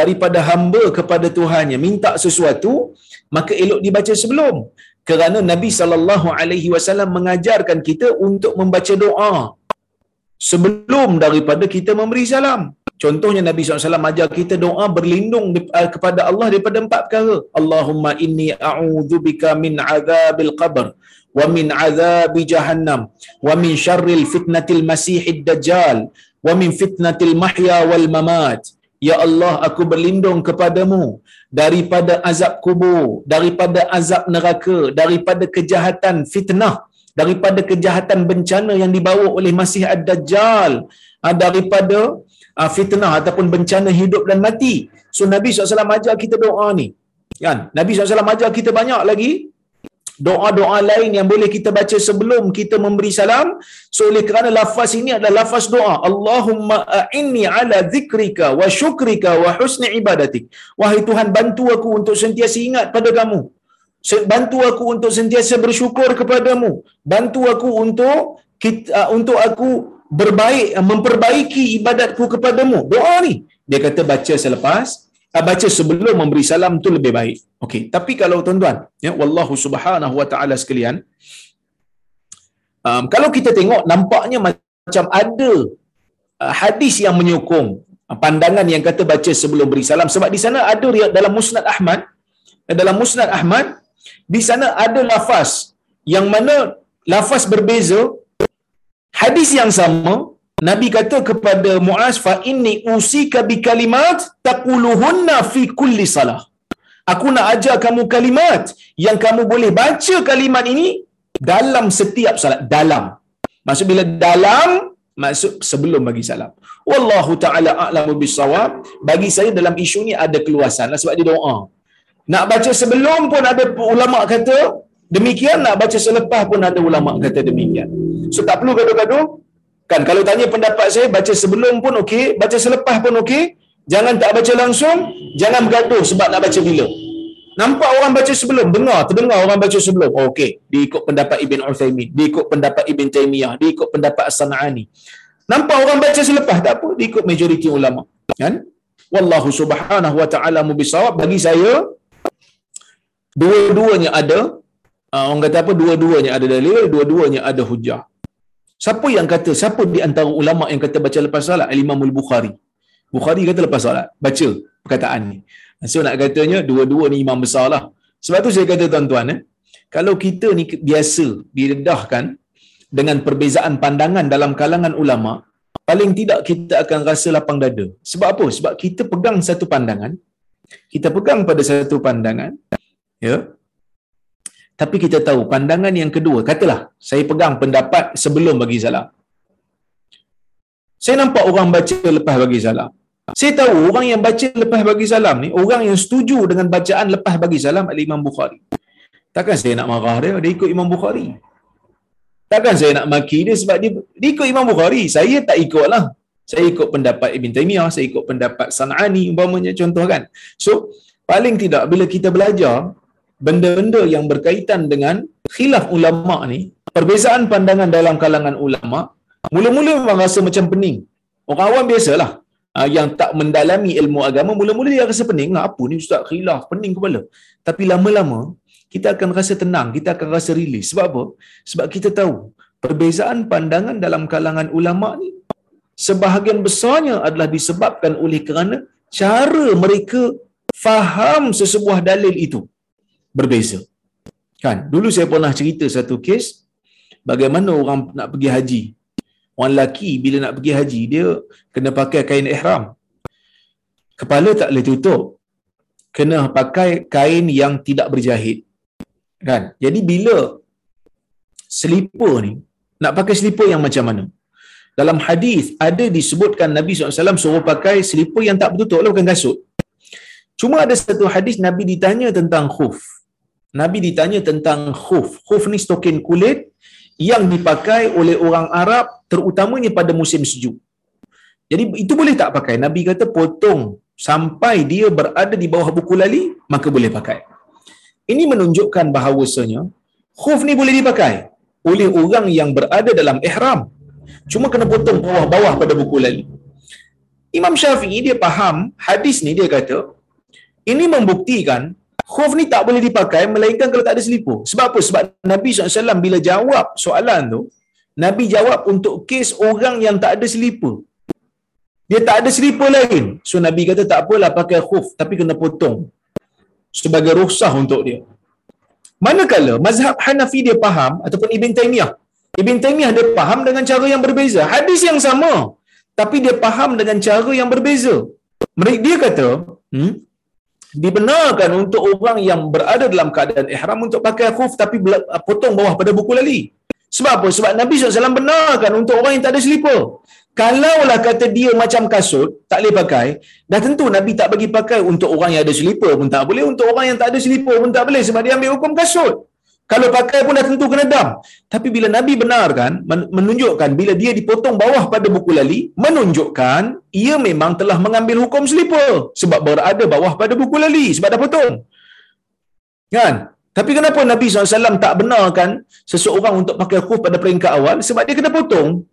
daripada hamba kepada Tuhannya minta sesuatu maka elok dibaca sebelum. Kerana Nabi sallallahu alaihi wasallam mengajarkan kita untuk membaca doa sebelum daripada kita memberi salam contohnya Nabi SAW ajar kita doa berlindung uh, kepada Allah daripada empat perkara. Allahumma inni a'udzubika min azabil qabr wa min azabi jahannam wa min syarril fitnatil masihid dajjal wa min fitnatil mahya wal mamat. Ya Allah aku berlindung kepadamu daripada azab kubur daripada azab neraka daripada kejahatan fitnah daripada kejahatan bencana yang dibawa oleh Masih Ad-Dajjal ah, daripada ah, fitnah ataupun bencana hidup dan mati. So Nabi SAW ajar kita doa ni. Kan? Nabi SAW ajar kita banyak lagi doa-doa lain yang boleh kita baca sebelum kita memberi salam. So oleh kerana lafaz ini adalah lafaz doa. Allahumma a'inni ala zikrika wa syukrika wa husni ibadatik. Wahai Tuhan bantu aku untuk sentiasa ingat pada kamu. Bantu aku untuk sentiasa bersyukur kepadamu. Bantu aku untuk kita, uh, untuk aku berbaik memperbaiki ibadatku kepadamu. Doa ni. Dia kata baca selepas uh, baca sebelum memberi salam tu lebih baik. Okey tapi kalau tuan-tuan ya wallahu subhanahu wa taala sekalian um, kalau kita tengok nampaknya macam ada uh, hadis yang menyokong uh, pandangan yang kata baca sebelum beri salam. Sebab di sana ada dalam musnad Ahmad dalam musnad Ahmad di sana ada lafaz yang mana lafaz berbeza hadis yang sama Nabi kata kepada Muaz fa inni usika bi kalimat taquluhunna fi kulli salah. Aku nak ajar kamu kalimat yang kamu boleh baca kalimat ini dalam setiap salat. Dalam. Maksud bila dalam maksud sebelum bagi salam. Wallahu taala a'lamu bisawab bagi saya dalam isu ni ada keluasan lah sebab dia doa. Nak baca sebelum pun ada ulama kata demikian, nak baca selepas pun ada ulama kata demikian. So tak perlu gaduh-gaduh. Kan kalau tanya pendapat saya baca sebelum pun okey, baca selepas pun okey. Jangan tak baca langsung, jangan bergaduh sebab nak baca bila. Nampak orang baca sebelum, dengar, terdengar orang baca sebelum. Oh, okey, diikut pendapat Ibn Uthaymin, diikut pendapat Ibn Taymiyah, diikut pendapat As-Sana'ani. Nampak orang baca selepas tak apa, dia ikut majoriti ulama. Kan? Wallahu subhanahu wa ta'ala mubisawab. Bagi saya, dua-duanya ada, uh, orang kata apa, dua-duanya ada dalil, dua-duanya ada hujah. Siapa yang kata, siapa di antara ulama yang kata baca lepas salat? Al-Imamul Bukhari. Bukhari kata lepas salat. Baca perkataan ni. So nak katanya, dua-dua ni imam besar lah. Sebab tu saya kata tuan-tuan, eh, kalau kita ni biasa didedahkan dengan perbezaan pandangan dalam kalangan ulama, paling tidak kita akan rasa lapang dada. Sebab apa? Sebab kita pegang satu pandangan, kita pegang pada satu pandangan, ya. Tapi kita tahu pandangan yang kedua, katalah saya pegang pendapat sebelum bagi salam. Saya nampak orang baca lepas bagi salam. Saya tahu orang yang baca lepas bagi salam ni, orang yang setuju dengan bacaan lepas bagi salam adalah Imam Bukhari. Takkan saya nak marah dia, dia ikut Imam Bukhari. Takkan saya nak maki dia sebab dia, dia ikut Imam Bukhari. Saya tak ikut lah. Saya ikut pendapat Ibn Taymiyah, saya ikut pendapat San'ani, umpamanya contoh kan. So, paling tidak bila kita belajar benda-benda yang berkaitan dengan khilaf ulama ni, perbezaan pandangan dalam kalangan ulama, mula-mula memang rasa macam pening. Orang awam biasalah. Uh, yang tak mendalami ilmu agama, mula-mula dia rasa pening. Lah, apa ni ustaz khilaf, pening kepala. Tapi lama-lama, kita akan rasa tenang, kita akan rasa rilis. Sebab apa? Sebab kita tahu perbezaan pandangan dalam kalangan ulama ni sebahagian besarnya adalah disebabkan oleh kerana cara mereka faham sesebuah dalil itu berbeza. Kan? Dulu saya pernah cerita satu kes bagaimana orang nak pergi haji. Orang lelaki bila nak pergi haji dia kena pakai kain ihram. Kepala tak boleh tutup. Kena pakai kain yang tidak berjahit kan jadi bila selipar ni nak pakai selipar yang macam mana dalam hadis ada disebutkan Nabi SAW suruh pakai selipar yang tak bertutup lah bukan kasut cuma ada satu hadis Nabi ditanya tentang khuf Nabi ditanya tentang khuf khuf ni stokin kulit yang dipakai oleh orang Arab terutamanya pada musim sejuk jadi itu boleh tak pakai Nabi kata potong sampai dia berada di bawah buku lali maka boleh pakai ini menunjukkan bahawasanya khuf ni boleh dipakai oleh orang yang berada dalam ihram. Cuma kena potong bawah-bawah pada buku lali. Imam Syafi'i dia faham hadis ni dia kata ini membuktikan khuf ni tak boleh dipakai melainkan kalau tak ada selipar. Sebab apa? Sebab Nabi SAW bila jawab soalan tu, Nabi jawab untuk kes orang yang tak ada selipar. Dia tak ada selipar lain. So Nabi kata tak apalah pakai khuf tapi kena potong sebagai rukhsah untuk dia. Manakala mazhab Hanafi dia faham ataupun Ibn Taymiyah. Ibn Taymiyah dia faham dengan cara yang berbeza. Hadis yang sama. Tapi dia faham dengan cara yang berbeza. Mereka dia kata, hmm, dibenarkan untuk orang yang berada dalam keadaan ihram untuk pakai khuf tapi potong bawah pada buku lali. Sebab apa? Sebab Nabi SAW benarkan untuk orang yang tak ada selipar. Kalaulah kata dia macam kasut, tak boleh pakai, dah tentu Nabi tak bagi pakai untuk orang yang ada selipar pun tak boleh, untuk orang yang tak ada selipar pun tak boleh sebab dia ambil hukum kasut. Kalau pakai pun dah tentu kena dam. Tapi bila Nabi benarkan, menunjukkan bila dia dipotong bawah pada buku lali, menunjukkan ia memang telah mengambil hukum selipar. Sebab berada bawah pada buku lali, sebab dah potong. Kan? Tapi kenapa Nabi SAW tak benarkan seseorang untuk pakai khuf pada peringkat awal? Sebab dia kena potong.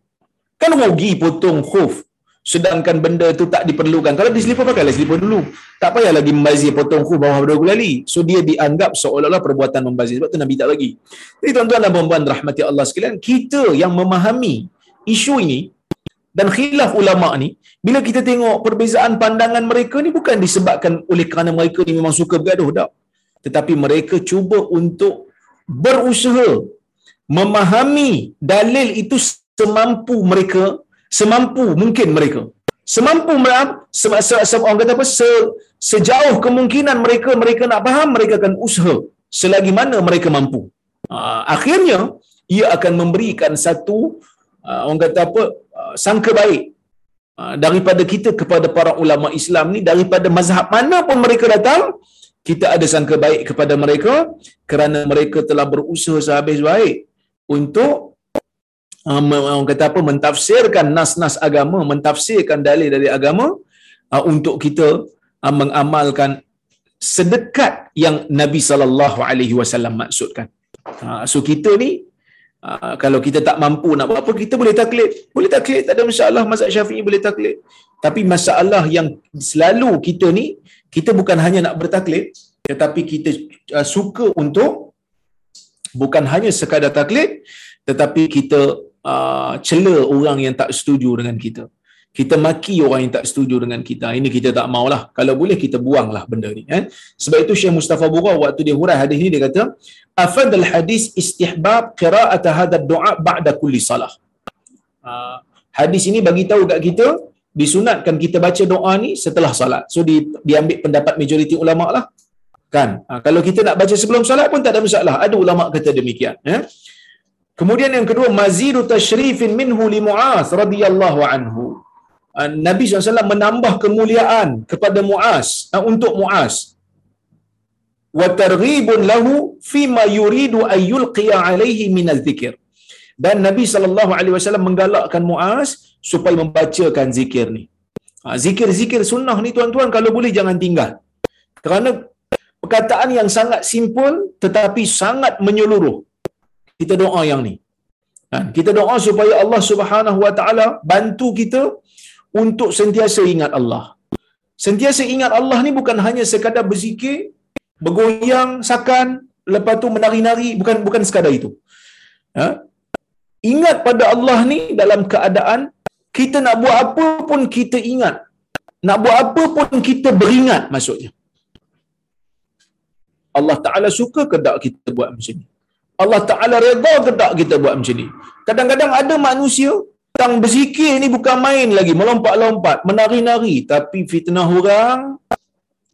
Kan rugi potong khuf. Sedangkan benda tu tak diperlukan. Kalau dia selipar, pakailah selipar dulu. Tak payah lagi membazir potong khuf bawah berdua lali. So dia dianggap seolah-olah perbuatan membazir. Sebab tu Nabi tak bagi. Jadi tuan-tuan dan perempuan rahmati Allah sekalian, kita yang memahami isu ini dan khilaf ulama ni, bila kita tengok perbezaan pandangan mereka ni bukan disebabkan oleh kerana mereka ni memang suka bergaduh. Tak. Tetapi mereka cuba untuk berusaha memahami dalil itu semampu mereka, semampu mungkin mereka. Semampu mereka, se, se, se, orang kata apa, se, sejauh kemungkinan mereka mereka nak faham, mereka akan usaha selagi mana mereka mampu. Uh, akhirnya, ia akan memberikan satu, uh, orang kata apa, uh, sangka baik daripada kita kepada para ulama Islam ni, daripada mazhab mana pun mereka datang, kita ada sangka baik kepada mereka kerana mereka telah berusaha sehabis baik untuk orang kata apa mentafsirkan nas-nas agama, mentafsirkan dalil dari agama uh, untuk kita uh, mengamalkan sedekat yang Nabi sallallahu alaihi wasallam maksudkan. So kita ni kalau kita tak mampu nak buat apa, kita boleh taklid. Boleh taklid, tak ada masalah. Mazhab syafi'i boleh taklid. Tapi masalah yang selalu kita ni, kita bukan hanya nak bertaklid, tetapi kita suka untuk bukan hanya sekadar taklid, tetapi kita uh, cela orang yang tak setuju dengan kita kita maki orang yang tak setuju dengan kita. Ini kita tak maulah. Kalau boleh kita buanglah benda ni. Kan? Sebab itu Syekh Mustafa Bura waktu dia hurai hadis ni dia kata, "Afad al-hadis istihbab qira'at hadha ad-du'a ba'da kulli salah." Uh, hadis ini bagi tahu kat kita disunatkan kita baca doa ni setelah salat. So di, diambil pendapat majoriti ulama lah. Kan? Uh, kalau kita nak baca sebelum salat pun tak ada masalah. Ada ulama kata demikian. Ya? Kemudian yang kedua, mazidu tashrifin minhu li Mu'az radhiyallahu anhu. Ah, Nabi SAW menambah kemuliaan kepada Muaz uh, untuk Muaz wa targhibun lahu fima yuridu ay yulqiya alaihi min al-dhikr dan Nabi sallallahu alaihi wasallam menggalakkan Muaz supaya membacakan zikir ni. Ha, zikir-zikir sunnah ni tuan-tuan kalau boleh jangan tinggal. Kerana perkataan yang sangat simple tetapi sangat menyeluruh. Kita doa yang ni. Ha, kita doa supaya Allah Subhanahu wa taala bantu kita untuk sentiasa ingat Allah. Sentiasa ingat Allah ni bukan hanya sekadar berzikir, bergoyang, sakan, lepas tu menari-nari, bukan bukan sekadar itu. Ha? Ingat pada Allah ni dalam keadaan kita nak buat apa pun kita ingat. Nak buat apa pun kita beringat maksudnya. Allah Ta'ala suka ke tak kita buat macam ni? Allah Ta'ala reda ke tak kita buat macam ni? Kadang-kadang ada manusia Tang berzikir ni bukan main lagi, melompat-lompat, menari-nari. Tapi fitnah orang,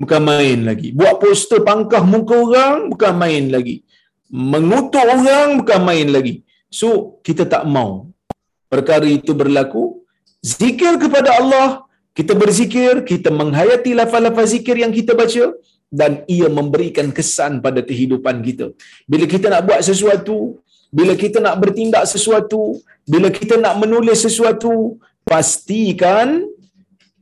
bukan main lagi. Buat poster pangkah muka orang, bukan main lagi. Mengutuk orang, bukan main lagi. So, kita tak mau perkara itu berlaku. Zikir kepada Allah, kita berzikir, kita menghayati lafaz-lafaz zikir yang kita baca, dan ia memberikan kesan pada kehidupan kita. Bila kita nak buat sesuatu, bila kita nak bertindak sesuatu, bila kita nak menulis sesuatu, pastikan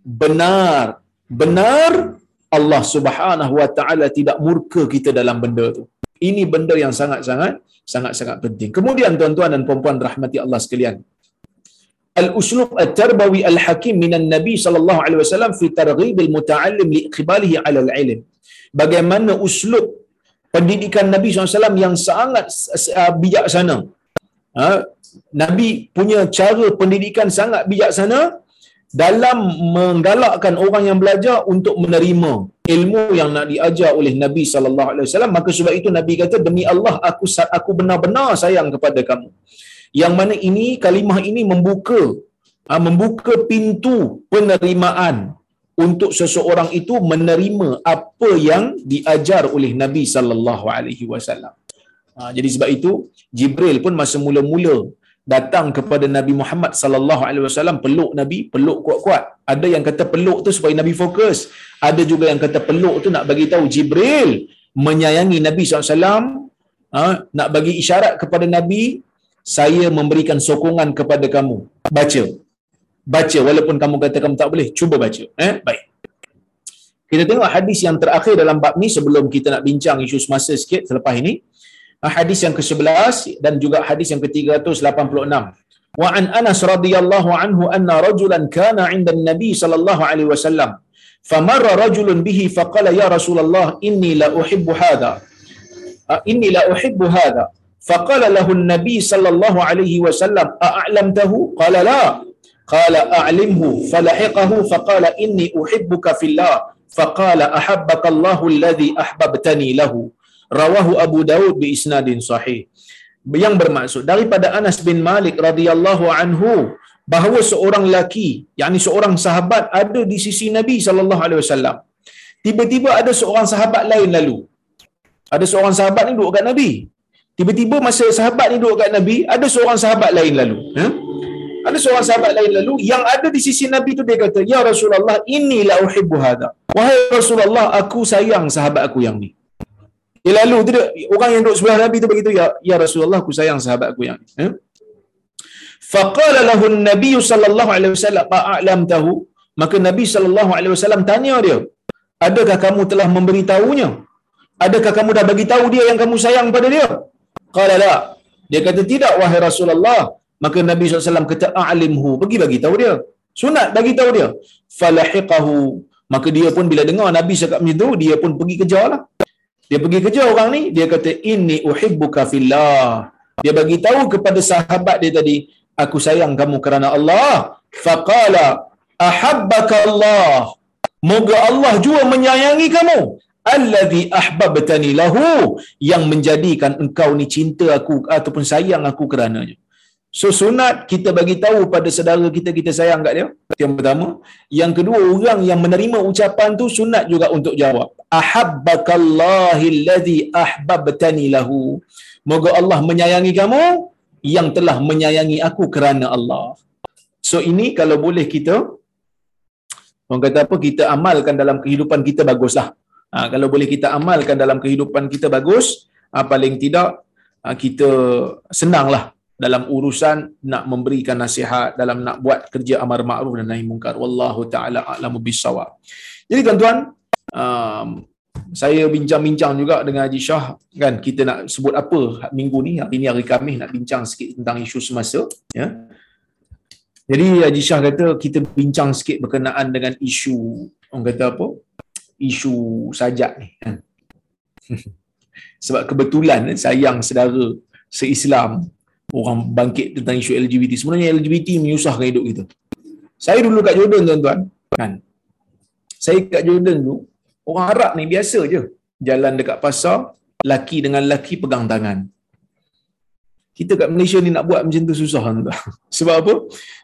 benar. Benar Allah Subhanahu Wa Taala tidak murka kita dalam benda tu. Ini benda yang sangat-sangat sangat-sangat penting. Kemudian tuan-tuan dan puan-puan rahmati Allah sekalian. Al-uslub at-tarbawi al-hakim minan Nabi sallallahu alaihi wasallam fi targhib al-muta'allim li iqbalihi 'ala al-'ilm. Bagaimana uslub pendidikan Nabi SAW yang sangat uh, bijaksana. Ha? Nabi punya cara pendidikan sangat bijaksana dalam menggalakkan orang yang belajar untuk menerima ilmu yang nak diajar oleh Nabi sallallahu alaihi wasallam maka sebab itu Nabi kata demi Allah aku aku benar-benar sayang kepada kamu yang mana ini kalimah ini membuka ha, membuka pintu penerimaan untuk seseorang itu menerima apa yang diajar oleh Nabi sallallahu alaihi wasallam. Ha, jadi sebab itu Jibril pun masa mula-mula datang kepada Nabi Muhammad sallallahu alaihi wasallam peluk Nabi, peluk kuat-kuat. Ada yang kata peluk tu supaya Nabi fokus. Ada juga yang kata peluk tu nak bagi tahu Jibril menyayangi Nabi SAW, ha, nak bagi isyarat kepada Nabi, saya memberikan sokongan kepada kamu. Baca. Baca walaupun kamu kata kamu tak boleh cuba baca. Eh? Baik. Kita tengok hadis yang terakhir dalam bab ni sebelum kita nak bincang isu semasa sikit selepas ini. Ah, hadis yang ke-11 dan juga hadis yang ke-386 wa an Anas radhiyallahu anhu anna rajulan kana 'inda an-nabi sallallahu alaihi wasallam. Famarra rajulun bihi faqala ya rasulullah inni la uhibbu hadha. Ah, inni la uhibbu hadha faqala lahu an-nabi sallallahu alaihi wasallam a'lamtahu? Qala la. Qala a'limhu falahiqahu. Faqala inni uhibbuka fillah. Faqala ahabbaka Allahu alladhi ahbabtani lahu. Rawahu Abu Daud bi isnadin sahih. Yang bermaksud daripada Anas bin Malik radhiyallahu anhu bahawa seorang lelaki yakni seorang sahabat ada di sisi Nabi sallallahu alaihi wasallam. Tiba-tiba ada seorang sahabat lain lalu. Ada seorang sahabat ni duduk kat Nabi tiba-tiba masa sahabat ni duduk kat Nabi ada seorang sahabat lain lalu ha? Ada seorang sahabat lain lalu yang ada di sisi Nabi tu dia kata, "Ya Rasulullah, inni la uhibbu hadha." Wahai Rasulullah, aku sayang sahabat aku yang ni. Dia lalu tu dia, orang yang duduk sebelah Nabi tu begitu, "Ya ya Rasulullah, aku sayang sahabat aku yang ni." Eh? Faqala lahu an-nabi sallallahu alaihi wasallam, "A'lam tahu?" Maka Nabi sallallahu alaihi wasallam tanya dia, "Adakah kamu telah memberitahunya? Adakah kamu dah bagi tahu dia yang kamu sayang pada dia?" Qala la. Dia kata tidak wahai Rasulullah. Maka Nabi SAW kata a'limhu. Pergi bagi tahu dia. Sunat bagi tahu dia. Falahiqahu. Maka dia pun bila dengar Nabi cakap macam tu, dia pun pergi kejar lah. Dia pergi kejar orang ni, dia kata inni uhibbuka fillah. Dia bagi tahu kepada sahabat dia tadi, aku sayang kamu kerana Allah. Faqala ahabbaka Allah. Moga Allah juga menyayangi kamu. Allazi ahbabtani lahu yang menjadikan engkau ni cinta aku ataupun sayang aku kerananya. So sunat kita bagi tahu pada saudara kita kita sayang kat dia. Yang pertama, yang kedua orang yang menerima ucapan tu sunat juga untuk jawab. Ahabbakallahi allazi ahbabtani lahu. Moga Allah menyayangi kamu yang telah menyayangi aku kerana Allah. So ini kalau boleh kita orang kata apa kita amalkan dalam kehidupan kita baguslah. Ha, kalau boleh kita amalkan dalam kehidupan kita bagus, ha, paling tidak ha, kita senanglah dalam urusan nak memberikan nasihat, dalam nak buat kerja amar ma'ruf dan nahi mungkar. Wallahu taala a'lamu bissawab. Jadi tuan-tuan, um, saya bincang-bincang juga dengan Haji Shah kan kita nak sebut apa minggu ni hari ni hari Khamis nak bincang sikit tentang isu semasa ya. Jadi Haji Shah kata kita bincang sikit berkenaan dengan isu orang kata apa? Isu sajak ni kan. <laughs> Sebab kebetulan sayang saudara se-Islam orang bangkit tentang isu LGBT. Sebenarnya LGBT menyusahkan hidup kita. Saya dulu kat Jordan tuan-tuan, kan. Saya kat Jordan dulu, orang Arab ni biasa je. Jalan dekat pasar, laki dengan laki pegang tangan. Kita kat Malaysia ni nak buat macam tu susah tuan. <laughs> Sebab apa?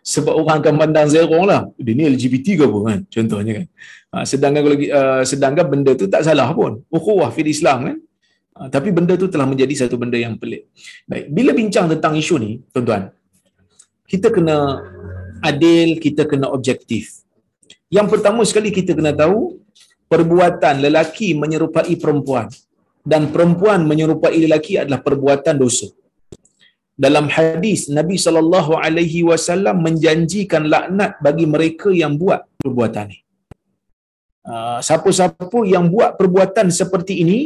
Sebab orang akan pandang zerong lah. Dia ni LGBT ke apa kan? Contohnya kan. Ha, sedangkan kalau uh, sedangkan benda tu tak salah pun. Ukhuwah fil Islam kan. Ha, tapi benda tu telah menjadi satu benda yang pelik. Baik, bila bincang tentang isu ni, tuan-tuan, kita kena adil, kita kena objektif. Yang pertama sekali kita kena tahu perbuatan lelaki menyerupai perempuan dan perempuan menyerupai lelaki adalah perbuatan dosa. Dalam hadis Nabi sallallahu alaihi wasallam menjanjikan laknat bagi mereka yang buat perbuatan ini. Ah, siapa-siapa yang buat perbuatan seperti ini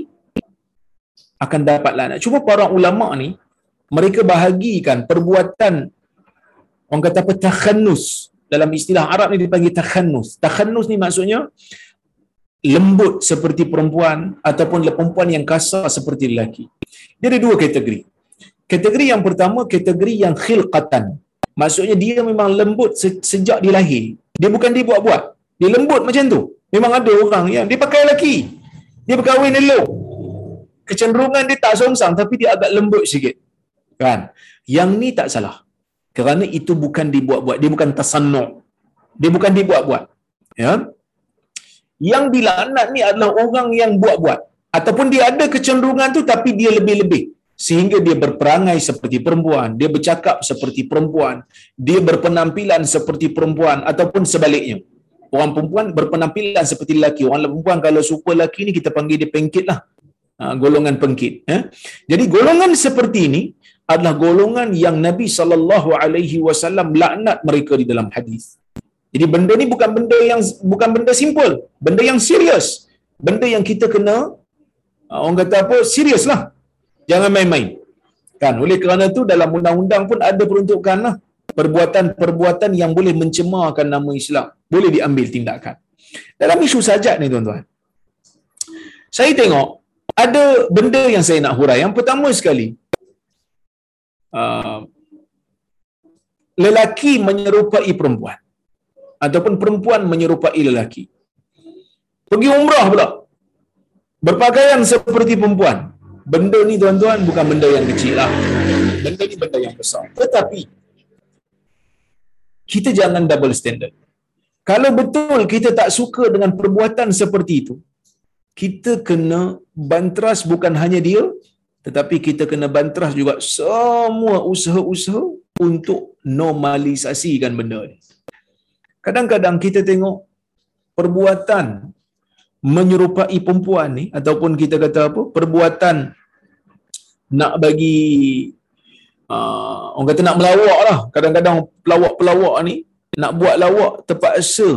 akan dapat laknat. Cuma para ulama ni mereka bahagikan perbuatan orang kata apa takhannus dalam istilah Arab ni dipanggil takhannus. Takhannus ni maksudnya lembut seperti perempuan ataupun perempuan yang kasar seperti lelaki. Dia ada dua kategori. Kategori yang pertama kategori yang khilqatan. Maksudnya dia memang lembut sejak dia lahir. Dia bukan dia buat-buat. Dia lembut macam tu. Memang ada orang yang dia pakai lelaki. Dia berkahwin elok. Kecenderungan dia tak songsang tapi dia agak lembut sikit. Kan? Yang ni tak salah. Kerana itu bukan dibuat-buat. Dia bukan tasannu. Dia bukan dibuat-buat. Ya. Yang dilaknat ni adalah orang yang buat-buat. Ataupun dia ada kecenderungan tu tapi dia lebih-lebih. Sehingga dia berperangai seperti perempuan. Dia bercakap seperti perempuan. Dia berpenampilan seperti perempuan. Ataupun sebaliknya orang perempuan berpenampilan seperti lelaki. Orang perempuan kalau suka lelaki ni kita panggil dia pengkit lah. Ha, golongan pengkit. Eh? Jadi golongan seperti ini adalah golongan yang Nabi saw laknat mereka di dalam hadis. Jadi benda ni bukan benda yang bukan benda simple, benda yang serius. Benda yang kita kena ha, orang kata apa? Serius lah. Jangan main-main. Kan? Oleh kerana tu dalam undang-undang pun ada peruntukan lah perbuatan-perbuatan yang boleh mencemarkan nama Islam boleh diambil tindakan. Dalam isu sajak ni tuan-tuan. Saya tengok ada benda yang saya nak hurai. Yang pertama sekali, uh, lelaki menyerupai perempuan ataupun perempuan menyerupai lelaki. Pergi umrah pula. Berpakaian seperti perempuan. Benda ni tuan-tuan bukan benda yang kecil lah. Benda ni benda yang besar. Tetapi kita jangan double standard. Kalau betul kita tak suka dengan perbuatan seperti itu, kita kena bantras bukan hanya dia, tetapi kita kena bantras juga semua usaha-usaha untuk normalisasikan benda ni. Kadang-kadang kita tengok perbuatan menyerupai perempuan ni ataupun kita kata apa perbuatan nak bagi uh, orang kata nak melawak lah kadang-kadang pelawak-pelawak ni nak buat lawak terpaksa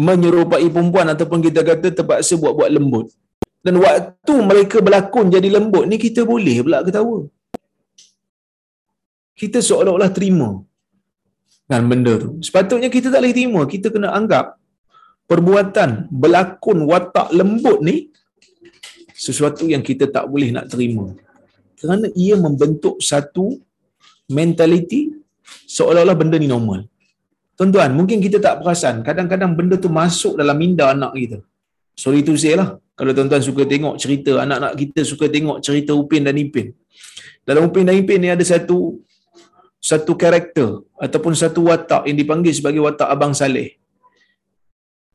menyerupai perempuan ataupun kita kata terpaksa buat-buat lembut dan waktu mereka berlakon jadi lembut ni kita boleh pula ketawa kita seolah-olah terima kan benda tu. Sepatutnya kita tak boleh terima. Kita kena anggap perbuatan berlakon watak lembut ni sesuatu yang kita tak boleh nak terima. Kerana ia membentuk satu mentaliti seolah-olah benda ni normal. Tuan-tuan, mungkin kita tak perasan. Kadang-kadang benda tu masuk dalam minda anak kita. Sorry to say lah. Kalau tuan-tuan suka tengok cerita, anak-anak kita suka tengok cerita Upin dan Ipin. Dalam Upin dan Ipin ni ada satu satu karakter ataupun satu watak yang dipanggil sebagai watak Abang Saleh.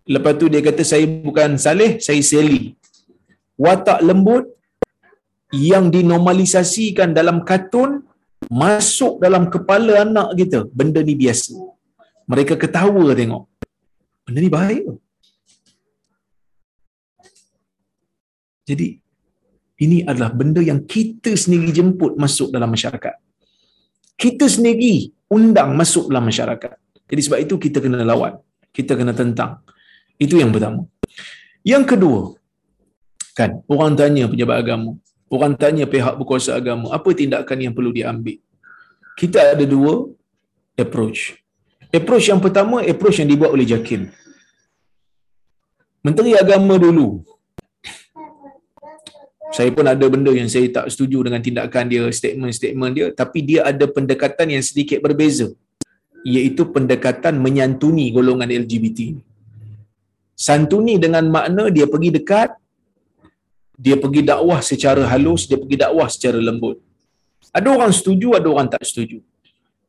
Lepas tu dia kata saya bukan Saleh, saya Sally. Watak lembut yang dinormalisasikan dalam kartun masuk dalam kepala anak kita. Benda ni biasa. Mereka ketawa tengok. Benda ni baik. Jadi ini adalah benda yang kita sendiri jemput masuk dalam masyarakat. Kita sendiri undang masuk dalam masyarakat. Jadi sebab itu kita kena lawan. Kita kena tentang. Itu yang pertama. Yang kedua, kan, orang tanya pejabat agama, orang tanya pihak berkuasa agama, apa tindakan yang perlu diambil? Kita ada dua approach. Approach yang pertama, approach yang dibuat oleh Jakim. Menteri Agama dulu, saya pun ada benda yang saya tak setuju dengan tindakan dia, statement-statement dia, tapi dia ada pendekatan yang sedikit berbeza, iaitu pendekatan menyantuni golongan LGBT. Santuni dengan makna dia pergi dekat, dia pergi dakwah secara halus, dia pergi dakwah secara lembut. Ada orang setuju, ada orang tak setuju.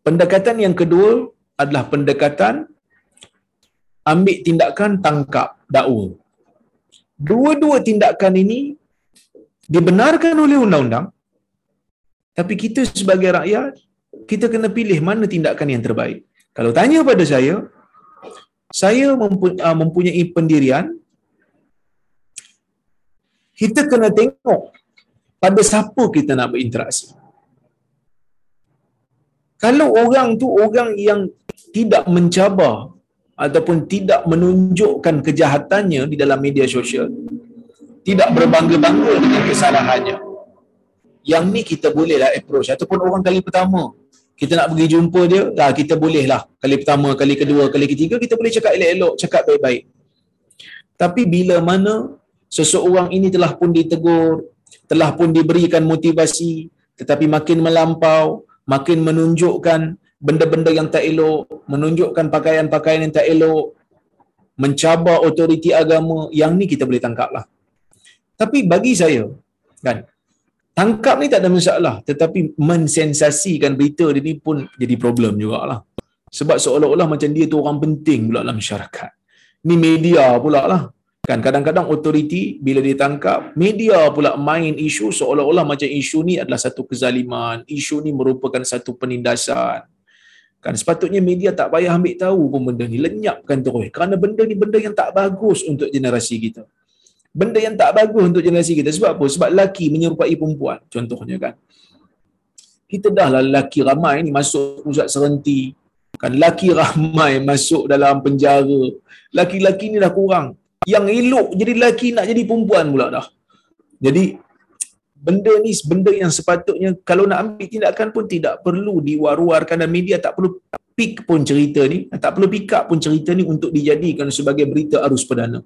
Pendekatan yang kedua adalah pendekatan ambil tindakan tangkap dakwa. Dua-dua tindakan ini dibenarkan oleh undang-undang tapi kita sebagai rakyat kita kena pilih mana tindakan yang terbaik kalau tanya pada saya saya ah, mempunyai pendirian kita kena tengok pada siapa kita nak berinteraksi kalau orang tu orang yang tidak mencabar ataupun tidak menunjukkan kejahatannya di dalam media sosial tidak berbangga-bangga dengan kesalahannya. Yang ni kita bolehlah approach ataupun orang kali pertama kita nak pergi jumpa dia, lah kita bolehlah kali pertama, kali kedua, kali ketiga kita boleh cakap elok-elok, cakap baik-baik. Tapi bila mana seseorang ini telah pun ditegur, telah pun diberikan motivasi, tetapi makin melampau, makin menunjukkan benda-benda yang tak elok, menunjukkan pakaian-pakaian yang tak elok, mencabar otoriti agama, yang ni kita boleh tangkaplah. Tapi bagi saya, kan, tangkap ni tak ada masalah. Tetapi mensensasikan berita dia ni pun jadi problem jugalah. Sebab seolah-olah macam dia tu orang penting pula dalam masyarakat. Ni media pula lah. Kan kadang-kadang otoriti bila ditangkap, media pula main isu seolah-olah macam isu ni adalah satu kezaliman, isu ni merupakan satu penindasan. Kan sepatutnya media tak payah ambil tahu pun benda ni, lenyapkan terus. Kerana benda ni benda yang tak bagus untuk generasi kita benda yang tak bagus untuk generasi kita. Sebab apa? Sebab lelaki menyerupai perempuan contohnya kan. Kita dah lah lelaki ramai ni masuk pusat serenti. Kan lelaki ramai masuk dalam penjara. Lelaki-lelaki ni dah kurang. Yang elok jadi lelaki nak jadi perempuan pula dah. Jadi benda ni benda yang sepatutnya kalau nak ambil tindakan pun tidak perlu diwar-warkan dan media. Tak perlu pick pun cerita ni. Tak perlu pick up pun cerita ni untuk dijadikan sebagai berita arus perdana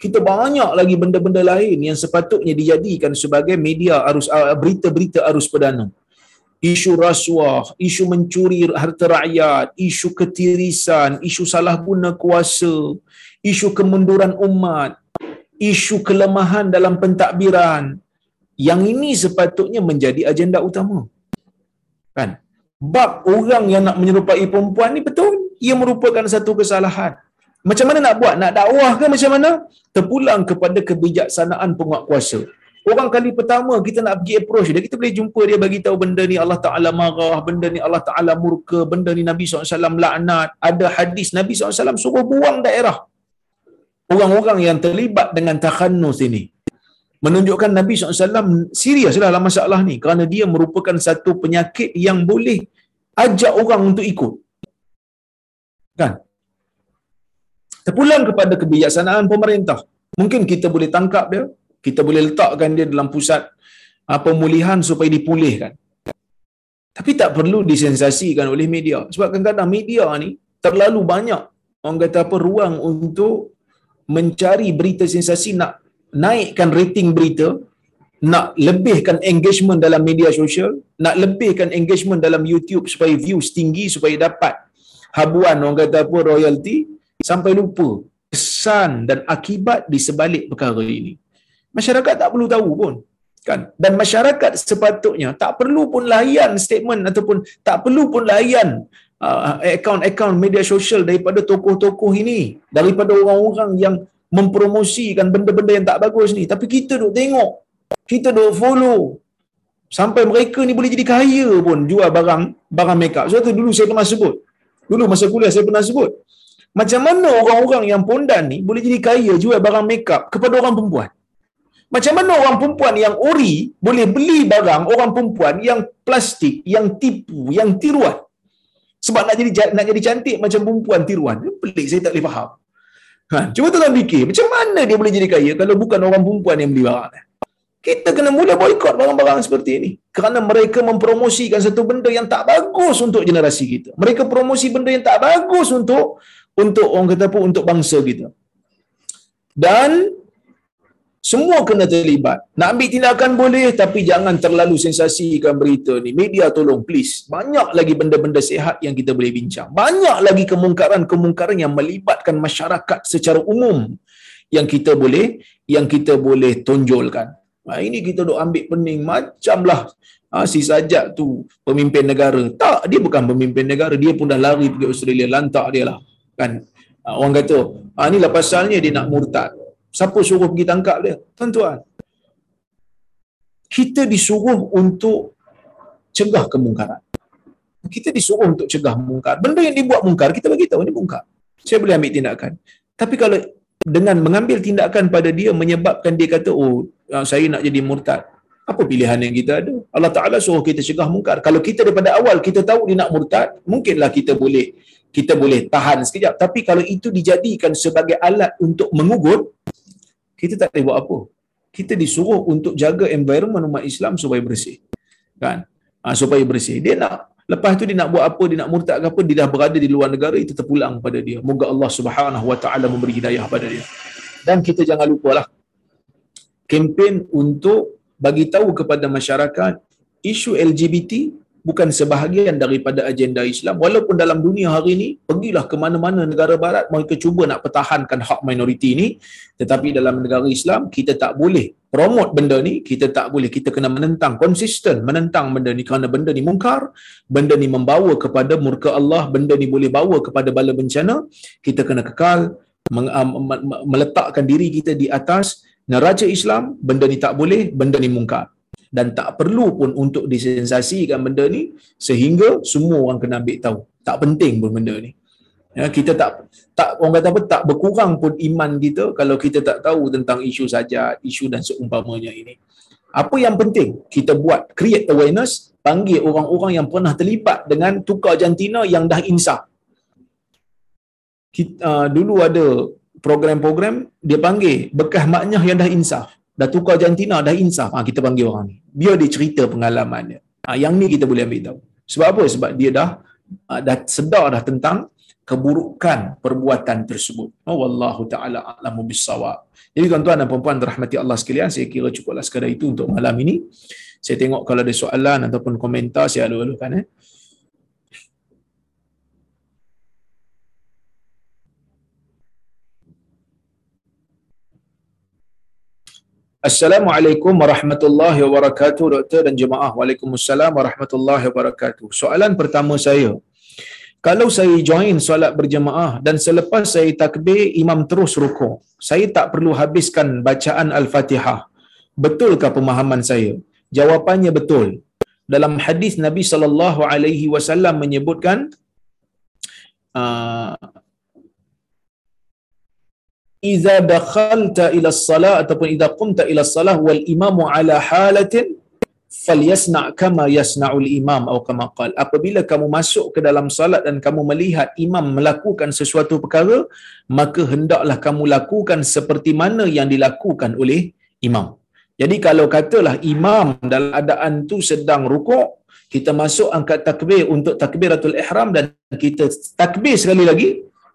kita banyak lagi benda-benda lain yang sepatutnya dijadikan sebagai media arus uh, berita-berita arus perdana. Isu rasuah, isu mencuri harta rakyat, isu ketirisan, isu salah guna kuasa, isu kemunduran umat, isu kelemahan dalam pentadbiran. Yang ini sepatutnya menjadi agenda utama. Kan? Bab orang yang nak menyerupai perempuan ni betul, ia merupakan satu kesalahan. Macam mana nak buat? Nak dakwah ke macam mana? Terpulang kepada kebijaksanaan penguat kuasa. Orang kali pertama kita nak pergi approach dia, kita boleh jumpa dia bagi tahu benda ni Allah Ta'ala marah, benda ni Allah Ta'ala murka, benda ni Nabi SAW laknat. Ada hadis Nabi SAW suruh buang daerah. Orang-orang yang terlibat dengan takhanus ini. Menunjukkan Nabi SAW serius lah dalam masalah ni. Kerana dia merupakan satu penyakit yang boleh ajak orang untuk ikut. Kan? Terpulang kepada kebijaksanaan pemerintah. Mungkin kita boleh tangkap dia, kita boleh letakkan dia dalam pusat uh, pemulihan supaya dipulihkan. Tapi tak perlu disensasikan oleh media. Sebab kadang-kadang media ni terlalu banyak orang kata apa ruang untuk mencari berita sensasi nak naikkan rating berita, nak lebihkan engagement dalam media sosial, nak lebihkan engagement dalam YouTube supaya views tinggi supaya dapat habuan orang kata apa royalty sampai lupa kesan dan akibat di sebalik perkara ini. Masyarakat tak perlu tahu pun kan? Dan masyarakat sepatutnya tak perlu pun layan statement ataupun tak perlu pun layan uh, akaun-akaun media sosial daripada tokoh-tokoh ini daripada orang-orang yang mempromosikan benda-benda yang tak bagus ni. Tapi kita duk tengok kita duk follow. Sampai mereka ni boleh jadi kaya pun jual barang barang makeup. Sebab tu dulu saya pernah sebut dulu masa kuliah saya pernah sebut macam mana orang-orang yang pondan ni boleh jadi kaya jual barang makeup kepada orang perempuan macam mana orang perempuan yang ori boleh beli barang orang perempuan yang plastik, yang tipu, yang tiruan. Sebab nak jadi nak jadi cantik macam perempuan tiruan. Pelik saya tak boleh faham. Ha, cuba tolong fikir, macam mana dia boleh jadi kaya kalau bukan orang perempuan yang beli barang Kita kena mula boikot barang-barang seperti ini. Kerana mereka mempromosikan satu benda yang tak bagus untuk generasi kita. Mereka promosi benda yang tak bagus untuk untuk orang kata apa untuk bangsa kita. Dan semua kena terlibat. Nak ambil tindakan boleh tapi jangan terlalu sensasikan berita ni. Media tolong please. Banyak lagi benda-benda sihat yang kita boleh bincang. Banyak lagi kemungkaran-kemungkaran yang melibatkan masyarakat secara umum yang kita boleh yang kita boleh tonjolkan. Ha, ini kita duk ambil pening macamlah ha, si sajak tu pemimpin negara. Tak, dia bukan pemimpin negara. Dia pun dah lari pergi Australia. Lantak dia lah. Kan? Ha, orang kata, ha, inilah pasalnya dia nak murtad. Siapa suruh pergi tangkap dia? Tuan-tuan. Kita disuruh untuk cegah kemungkaran. Kita disuruh untuk cegah mungkar. Benda yang dibuat mungkar, kita bagi tahu ini mungkar. Saya boleh ambil tindakan. Tapi kalau dengan mengambil tindakan pada dia menyebabkan dia kata, oh ah, saya nak jadi murtad. Apa pilihan yang kita ada? Allah Ta'ala suruh kita cegah mungkar. Kalau kita daripada awal kita tahu dia nak murtad, mungkinlah kita boleh kita boleh tahan sekejap. Tapi kalau itu dijadikan sebagai alat untuk mengugut, kita tak boleh buat apa. Kita disuruh untuk jaga environment umat Islam supaya bersih. Kan? Ha, supaya bersih. Dia nak lepas tu dia nak buat apa, dia nak murtad ke apa, dia dah berada di luar negara itu terpulang pada dia. Moga Allah Subhanahu Wa Taala memberi hidayah pada dia. Dan kita jangan lupalah kempen untuk bagi tahu kepada masyarakat isu LGBT bukan sebahagian daripada agenda Islam. Walaupun dalam dunia hari ini pergilah ke mana-mana negara barat mereka cuba nak pertahankan hak minoriti ini tetapi dalam negara Islam kita tak boleh promote benda ni. Kita tak boleh kita kena menentang konsisten menentang benda ni. Kerana benda ni mungkar benda ni membawa kepada murka Allah benda ni boleh bawa kepada bala bencana. Kita kena kekal meletakkan diri kita di atas neraca Islam. Benda ni tak boleh benda ni mungkar dan tak perlu pun untuk disensasikan benda ni sehingga semua orang kena ambil tahu. Tak penting pun benda ni. Ya, kita tak tak orang kata apa tak berkurang pun iman kita kalau kita tak tahu tentang isu saja, isu dan seumpamanya ini. Apa yang penting kita buat create awareness, panggil orang-orang yang pernah terlibat dengan tukar jantina yang dah insaf. Kita, uh, dulu ada program-program dia panggil bekas maknya yang dah insaf dah tukar jantina, dah insaf. Ha, kita panggil orang ni. Biar dia cerita pengalaman dia. Ha, yang ni kita boleh ambil tahu. Sebab apa? Sebab dia dah ha, dah sedar dah tentang keburukan perbuatan tersebut. Oh, wallahu ta'ala a'lamu bisawab. Jadi tuan-tuan dan puan-puan rahmati Allah sekalian, saya kira cukuplah sekadar itu untuk malam ini. Saya tengok kalau ada soalan ataupun komentar, saya alu-alukan. Eh. Assalamualaikum warahmatullahi wabarakatuh doktor dan jemaah. Waalaikumsalam warahmatullahi wabarakatuh. Soalan pertama saya. Kalau saya join solat berjemaah dan selepas saya takbir imam terus rukuk, saya tak perlu habiskan bacaan al-Fatihah. Betulkah pemahaman saya? Jawapannya betul. Dalam hadis Nabi sallallahu alaihi wasallam menyebutkan uh, idza dakhalta ila salat ataupun idza qumta ila salah wal imamu ala halatin falyasna kama yasna'ul imam atau kama qala apabila kamu masuk ke dalam salat dan kamu melihat imam melakukan sesuatu perkara maka hendaklah kamu lakukan seperti mana yang dilakukan oleh imam jadi kalau katalah imam dalam keadaan tu sedang rukuk kita masuk angkat takbir untuk takbiratul ihram dan kita takbir sekali lagi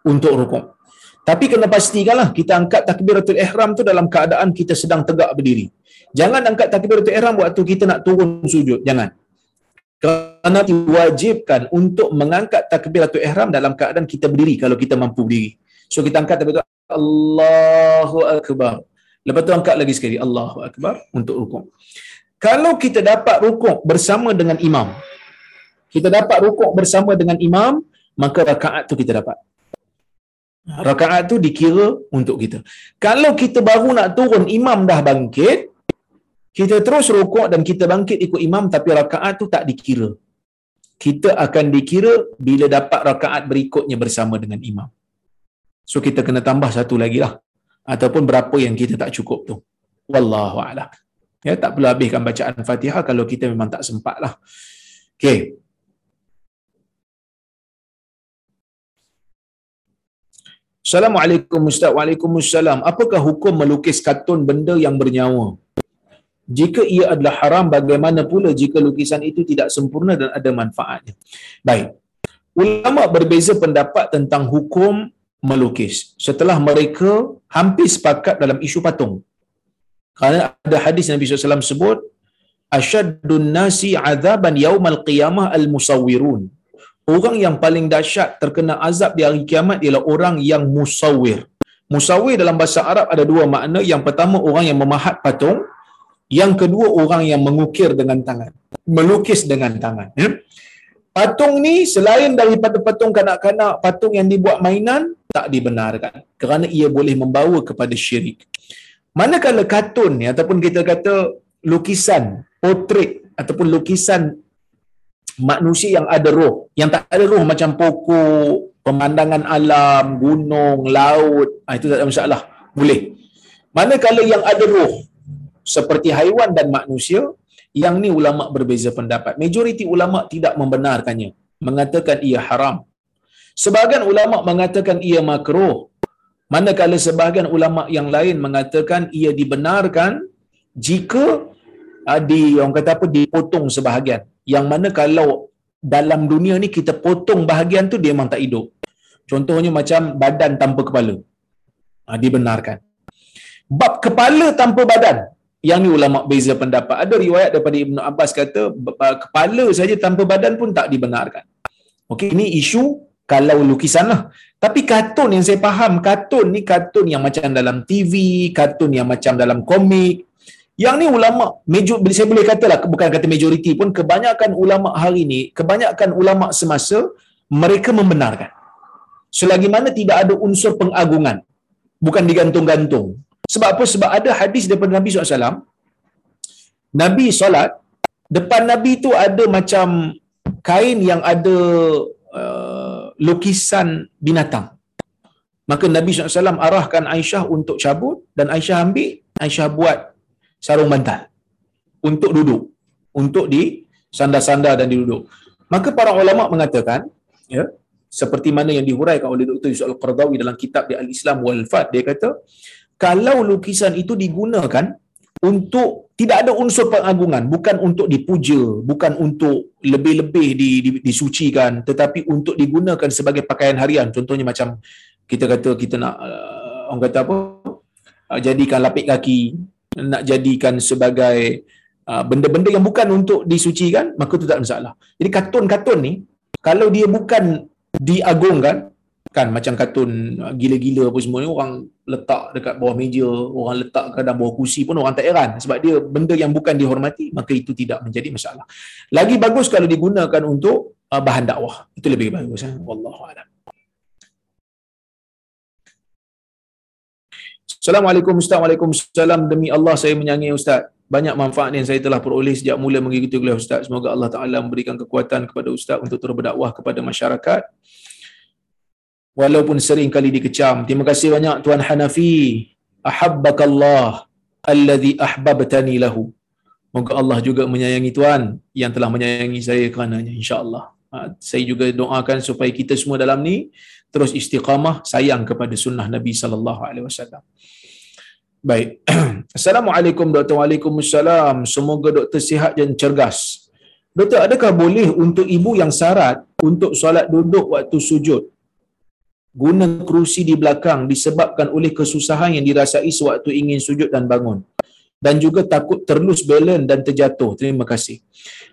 untuk rukuk. Tapi kena pastikanlah kita angkat takbiratul ihram tu dalam keadaan kita sedang tegak berdiri. Jangan angkat takbiratul ihram waktu kita nak turun sujud. Jangan. Kerana diwajibkan untuk mengangkat takbiratul ihram dalam keadaan kita berdiri kalau kita mampu berdiri. So kita angkat takbiratul Allahu akbar. Lepas tu angkat lagi sekali Allahu akbar untuk rukuk. Kalau kita dapat rukuk bersama dengan imam, kita dapat rukuk bersama dengan imam, maka rakaat tu kita dapat. Rakaat tu dikira untuk kita. Kalau kita baru nak turun, imam dah bangkit, kita terus rukuk dan kita bangkit ikut imam tapi rakaat tu tak dikira. Kita akan dikira bila dapat rakaat berikutnya bersama dengan imam. So kita kena tambah satu lagi lah. Ataupun berapa yang kita tak cukup tu. Wallahu a'lam. Ya, tak perlu habiskan bacaan Fatihah kalau kita memang tak sempat lah. Okay. Assalamualaikum Ustaz. Waalaikumsalam. Apakah hukum melukis kartun benda yang bernyawa? Jika ia adalah haram, bagaimana pula jika lukisan itu tidak sempurna dan ada manfaatnya? Baik. Ulama berbeza pendapat tentang hukum melukis. Setelah mereka hampir sepakat dalam isu patung. Kerana ada hadis Nabi SAW sebut, Asyadun nasi azaban yaumal qiyamah al-musawwirun. Orang yang paling dahsyat terkena azab di hari kiamat ialah orang yang musawwir. Musawwir dalam bahasa Arab ada dua makna. Yang pertama orang yang memahat patung. Yang kedua orang yang mengukir dengan tangan. Melukis dengan tangan. Ya? Patung ni selain daripada patung kanak-kanak, patung yang dibuat mainan, tak dibenarkan. Kerana ia boleh membawa kepada syirik. Manakala kartun ni ataupun kita kata lukisan, potret ataupun lukisan manusia yang ada roh, yang tak ada roh macam pokok, pemandangan alam, gunung, laut, ah, itu tak ada masalah. Boleh. Manakala yang ada roh, seperti haiwan dan manusia, yang ni ulama berbeza pendapat. Majoriti ulama tidak membenarkannya, mengatakan ia haram. Sebahagian ulama mengatakan ia makruh. Manakala sebahagian ulama yang lain mengatakan ia dibenarkan jika di orang kata apa dipotong sebahagian. Yang mana kalau dalam dunia ni kita potong bahagian tu dia memang tak hidup. Contohnya macam badan tanpa kepala. Uh, dibenarkan. Bab kepala tanpa badan yang ni ulama beza pendapat. Ada riwayat daripada Ibnu Abbas kata kepala saja tanpa badan pun tak dibenarkan. Okey, ini isu kalau lukisan lah. Tapi kartun yang saya faham, kartun ni kartun yang macam dalam TV, kartun yang macam dalam komik. Yang ni ulama, major, saya boleh katalah, bukan kata majoriti pun, kebanyakan ulama hari ni, kebanyakan ulama semasa, mereka membenarkan. Selagi mana tidak ada unsur pengagungan. Bukan digantung-gantung. Sebab apa? Sebab ada hadis daripada Nabi SAW. Nabi solat, depan Nabi tu ada macam kain yang ada uh, lukisan binatang. Maka Nabi SAW arahkan Aisyah untuk cabut dan Aisyah ambil, Aisyah buat sarung bantal untuk duduk. Untuk di sandar-sandar dan diduduk. Maka para ulama mengatakan, ya, seperti mana yang dihuraikan oleh Dr. Yusuf Al-Qardawi dalam kitab di Al-Islam wal Fat, dia kata, kalau lukisan itu digunakan untuk tidak ada unsur pengagungan bukan untuk dipuja bukan untuk lebih-lebih di, di, disucikan tetapi untuk digunakan sebagai pakaian harian contohnya macam kita kata kita nak uh, orang kata apa uh, jadikan lapik kaki nak jadikan sebagai uh, benda-benda yang bukan untuk disucikan maka itu tak masalah jadi kartun-kartun ni kalau dia bukan diagungkan kan macam kartun uh, gila-gila apa semua ni orang letak dekat bawah meja, orang letak ke dalam bawah kursi pun orang tak heran sebab dia benda yang bukan dihormati maka itu tidak menjadi masalah. Lagi bagus kalau digunakan untuk uh, bahan dakwah. Itu lebih bagus eh. wallahu a'lam. Assalamualaikum Ustaz. Waalaikumsalam. Demi Allah saya menyanyi Ustaz. Banyak manfaat yang saya telah peroleh sejak mula mengikuti kuliah Ustaz. Semoga Allah Ta'ala memberikan kekuatan kepada Ustaz untuk terus berdakwah kepada masyarakat walaupun sering kali dikecam. Terima kasih banyak Tuan Hanafi. Ahabbakallah alladhi ahbabtani lahu. Moga Allah juga menyayangi Tuan yang telah menyayangi saya kerananya insya-Allah. Ha, saya juga doakan supaya kita semua dalam ni terus istiqamah sayang kepada sunnah Nabi sallallahu alaihi wasallam. Baik. <clears throat> Assalamualaikum Dr. Waalaikumsalam. Semoga doktor sihat dan cergas. doktor adakah boleh untuk ibu yang syarat untuk solat duduk waktu sujud guna kerusi di belakang disebabkan oleh kesusahan yang dirasai sewaktu ingin sujud dan bangun dan juga takut terlus balance dan terjatuh. Terima kasih.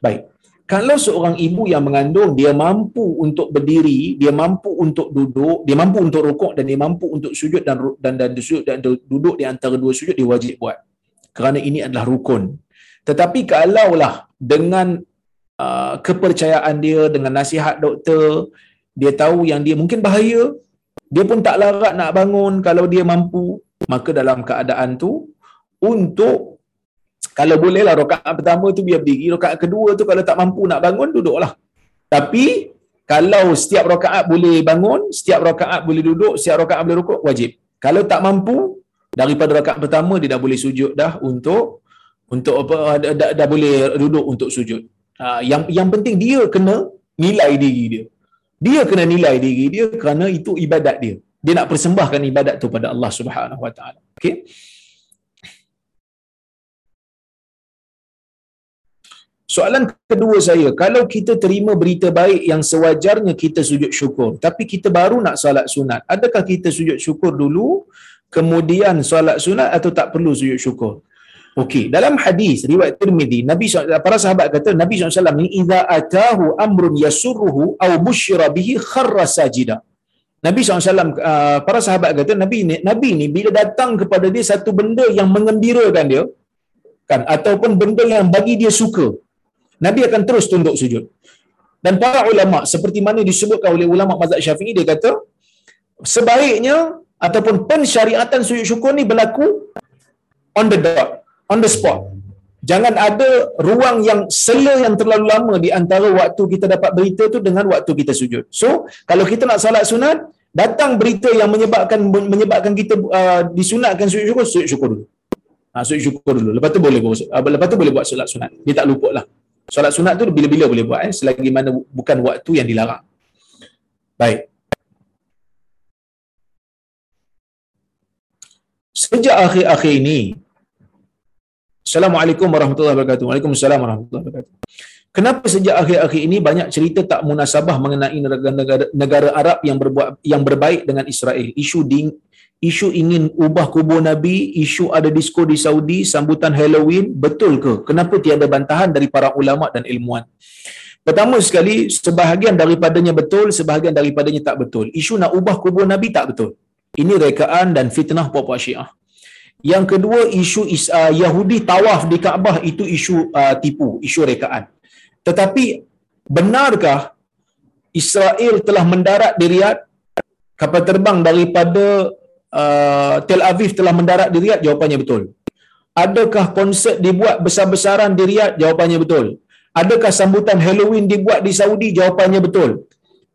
Baik. Kalau seorang ibu yang mengandung dia mampu untuk berdiri, dia mampu untuk duduk, dia mampu untuk rukuk dan dia mampu untuk sujud dan dan dan sujud dan duduk di antara dua sujud dia wajib buat. Kerana ini adalah rukun. Tetapi kalaulah dengan uh, kepercayaan dia dengan nasihat doktor, dia tahu yang dia mungkin bahaya, dia pun tak larat nak bangun kalau dia mampu, maka dalam keadaan tu untuk kalau bolehlah rakaat pertama tu biar berdiri, rakaat kedua tu kalau tak mampu nak bangun duduklah. Tapi kalau setiap rakaat boleh bangun, setiap rakaat boleh duduk, setiap rakaat boleh rukuk, wajib. Kalau tak mampu daripada rakaat pertama dia dah boleh sujud dah untuk untuk apa dah, dah, dah boleh duduk untuk sujud. Ha, yang yang penting dia kena nilai diri dia. Dia kena nilai diri dia kerana itu ibadat dia. Dia nak persembahkan ibadat tu pada Allah Subhanahu Wa Taala. Okey. Soalan kedua saya, kalau kita terima berita baik yang sewajarnya kita sujud syukur, tapi kita baru nak solat sunat, adakah kita sujud syukur dulu, kemudian solat sunat atau tak perlu sujud syukur? Okey, dalam hadis riwayat Tirmizi, Nabi para sahabat kata Nabi SAW ni idza atahu amrun yasurruhu aw busyira bihi kharra sajida. Nabi SAW, uh, para sahabat kata, Nabi ni, Nabi ni bila datang kepada dia satu benda yang mengembirakan dia, kan, ataupun benda yang bagi dia suka, Nabi akan terus tunduk sujud. Dan para ulama seperti mana disebutkan oleh ulama mazhab Syafi'i dia kata sebaiknya ataupun pensyariatan sujud syukur ni berlaku on the dot, on the spot. Jangan ada ruang yang sela yang terlalu lama di antara waktu kita dapat berita tu dengan waktu kita sujud. So, kalau kita nak salat sunat, datang berita yang menyebabkan menyebabkan kita uh, disunatkan sujud syukur, sujud syukur dulu. Ha, sujud syukur dulu. Lepas tu boleh buat, lepas tu boleh buat solat sunat. Dia tak lupa lah. Solat sunat tu bila-bila boleh buat eh, selagi mana bukan waktu yang dilarang. Baik. Sejak akhir-akhir ini, Assalamualaikum warahmatullahi wabarakatuh. Waalaikumsalam warahmatullahi wabarakatuh. Kenapa sejak akhir-akhir ini banyak cerita tak munasabah mengenai negara-negara negara Arab yang berbuat yang berbaik dengan Israel? Isu ding, isu ingin ubah kubur Nabi, isu ada disko di Saudi, sambutan Halloween, betul ke? Kenapa tiada bantahan dari para ulama dan ilmuwan? Pertama sekali, sebahagian daripadanya betul, sebahagian daripadanya tak betul. Isu nak ubah kubur Nabi tak betul. Ini rekaan dan fitnah puak-puak syiah. Yang kedua, isu uh, Yahudi tawaf di Kaabah itu isu uh, tipu, isu rekaan. Tetapi, benarkah Israel telah mendarat di Riyadh kapal terbang daripada uh, Tel Aviv telah mendarat di Riyadh? Jawapannya betul. Adakah konsert dibuat besar-besaran di Riyadh? Jawapannya betul. Adakah sambutan Halloween dibuat di Saudi? Jawapannya betul.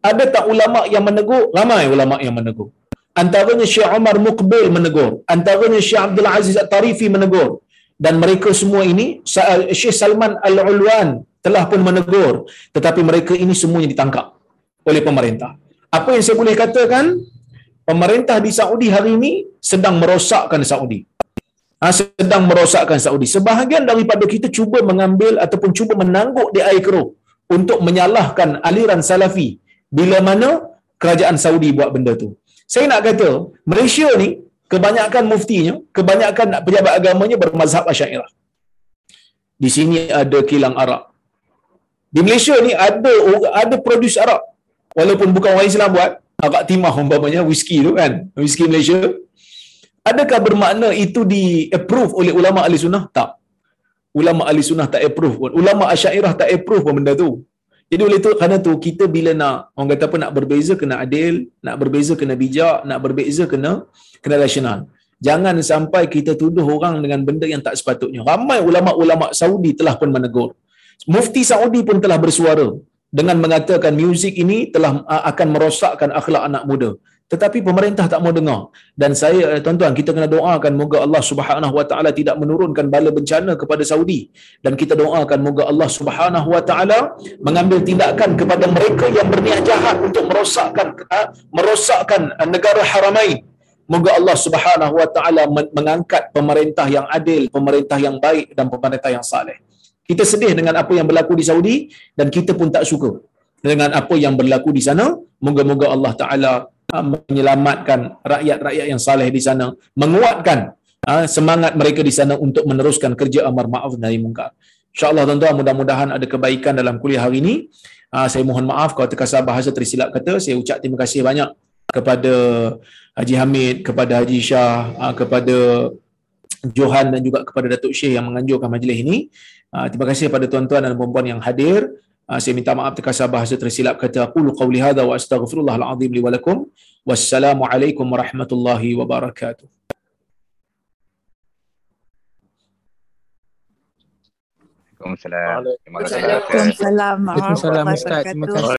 Ada tak ulama yang menegur? Ramai ulama yang menegur. Antaranya Syekh Umar Muqbil menegur. Antaranya Syekh Abdul Aziz At-Tarifi menegur. Dan mereka semua ini, Syekh Salman Al-Ulwan telah pun menegur. Tetapi mereka ini semuanya ditangkap oleh pemerintah. Apa yang saya boleh katakan? Pemerintah di Saudi hari ini sedang merosakkan Saudi. Ha, sedang merosakkan Saudi. Sebahagian daripada kita cuba mengambil ataupun cuba menangguk di air keruh untuk menyalahkan aliran salafi bila mana kerajaan Saudi buat benda tu. Saya nak kata, Malaysia ni kebanyakan muftinya, kebanyakan pejabat agamanya bermazhab Asy'ariyah. Di sini ada kilang Arab. Di Malaysia ni ada ada produce Arab. Walaupun bukan orang Islam buat, agak timah umpamanya whisky tu kan whisky Malaysia. Adakah bermakna itu di approve oleh ulama ahli sunnah? Tak. Ulama ahli sunnah tak approve. Pun ulama asyairah tak approve pun benda tu. Jadi oleh itu kerana tu kita bila nak orang kata apa nak berbeza kena adil nak berbeza kena bijak nak berbeza kena kena rasional. Jangan sampai kita tuduh orang dengan benda yang tak sepatutnya. Ramai ulama-ulama Saudi telah pun menegur. Mufti Saudi pun telah bersuara dengan mengatakan muzik ini telah akan merosakkan akhlak anak muda. Tetapi pemerintah tak mau dengar. Dan saya eh, tuan-tuan kita kena doakan moga Allah Subhanahu wa taala tidak menurunkan bala bencana kepada Saudi. Dan kita doakan moga Allah Subhanahu wa taala mengambil tindakan kepada mereka yang berniat jahat untuk merosakkan merosakkan negara haramain. Moga Allah Subhanahu wa taala mengangkat pemerintah yang adil pemerintah yang baik dan pemerintah yang saleh Kita sedih dengan apa yang berlaku di Saudi dan kita pun tak suka dengan apa yang berlaku di sana. Moga-moga Allah Taala uh, menyelamatkan rakyat-rakyat yang saleh di sana, menguatkan uh, semangat mereka di sana untuk meneruskan kerja amar ma'ruf nahi munkar. InsyaAllah tuan-tuan mudah-mudahan ada kebaikan dalam kuliah hari ini. Uh, saya mohon maaf kalau terkasar bahasa tersilap kata. Saya ucap terima kasih banyak kepada Haji Hamid, kepada Haji Shah, kepada Johan dan juga kepada Datuk Syekh yang menganjurkan majlis ini. Uh, terima kasih kepada tuan-tuan dan puan-puan yang hadir. Uh, saya minta maaf terkasar bahasa tersilap kata aqulu qawli hadha wa astaghfirullahal azim li wa lakum. Wassalamualaikum warahmatullahi wabarakatuh. Waalaikumsalam. Terima kasih. Waalaikumsalam Waalaikumsalam. Terima wabarakatuh. kasih.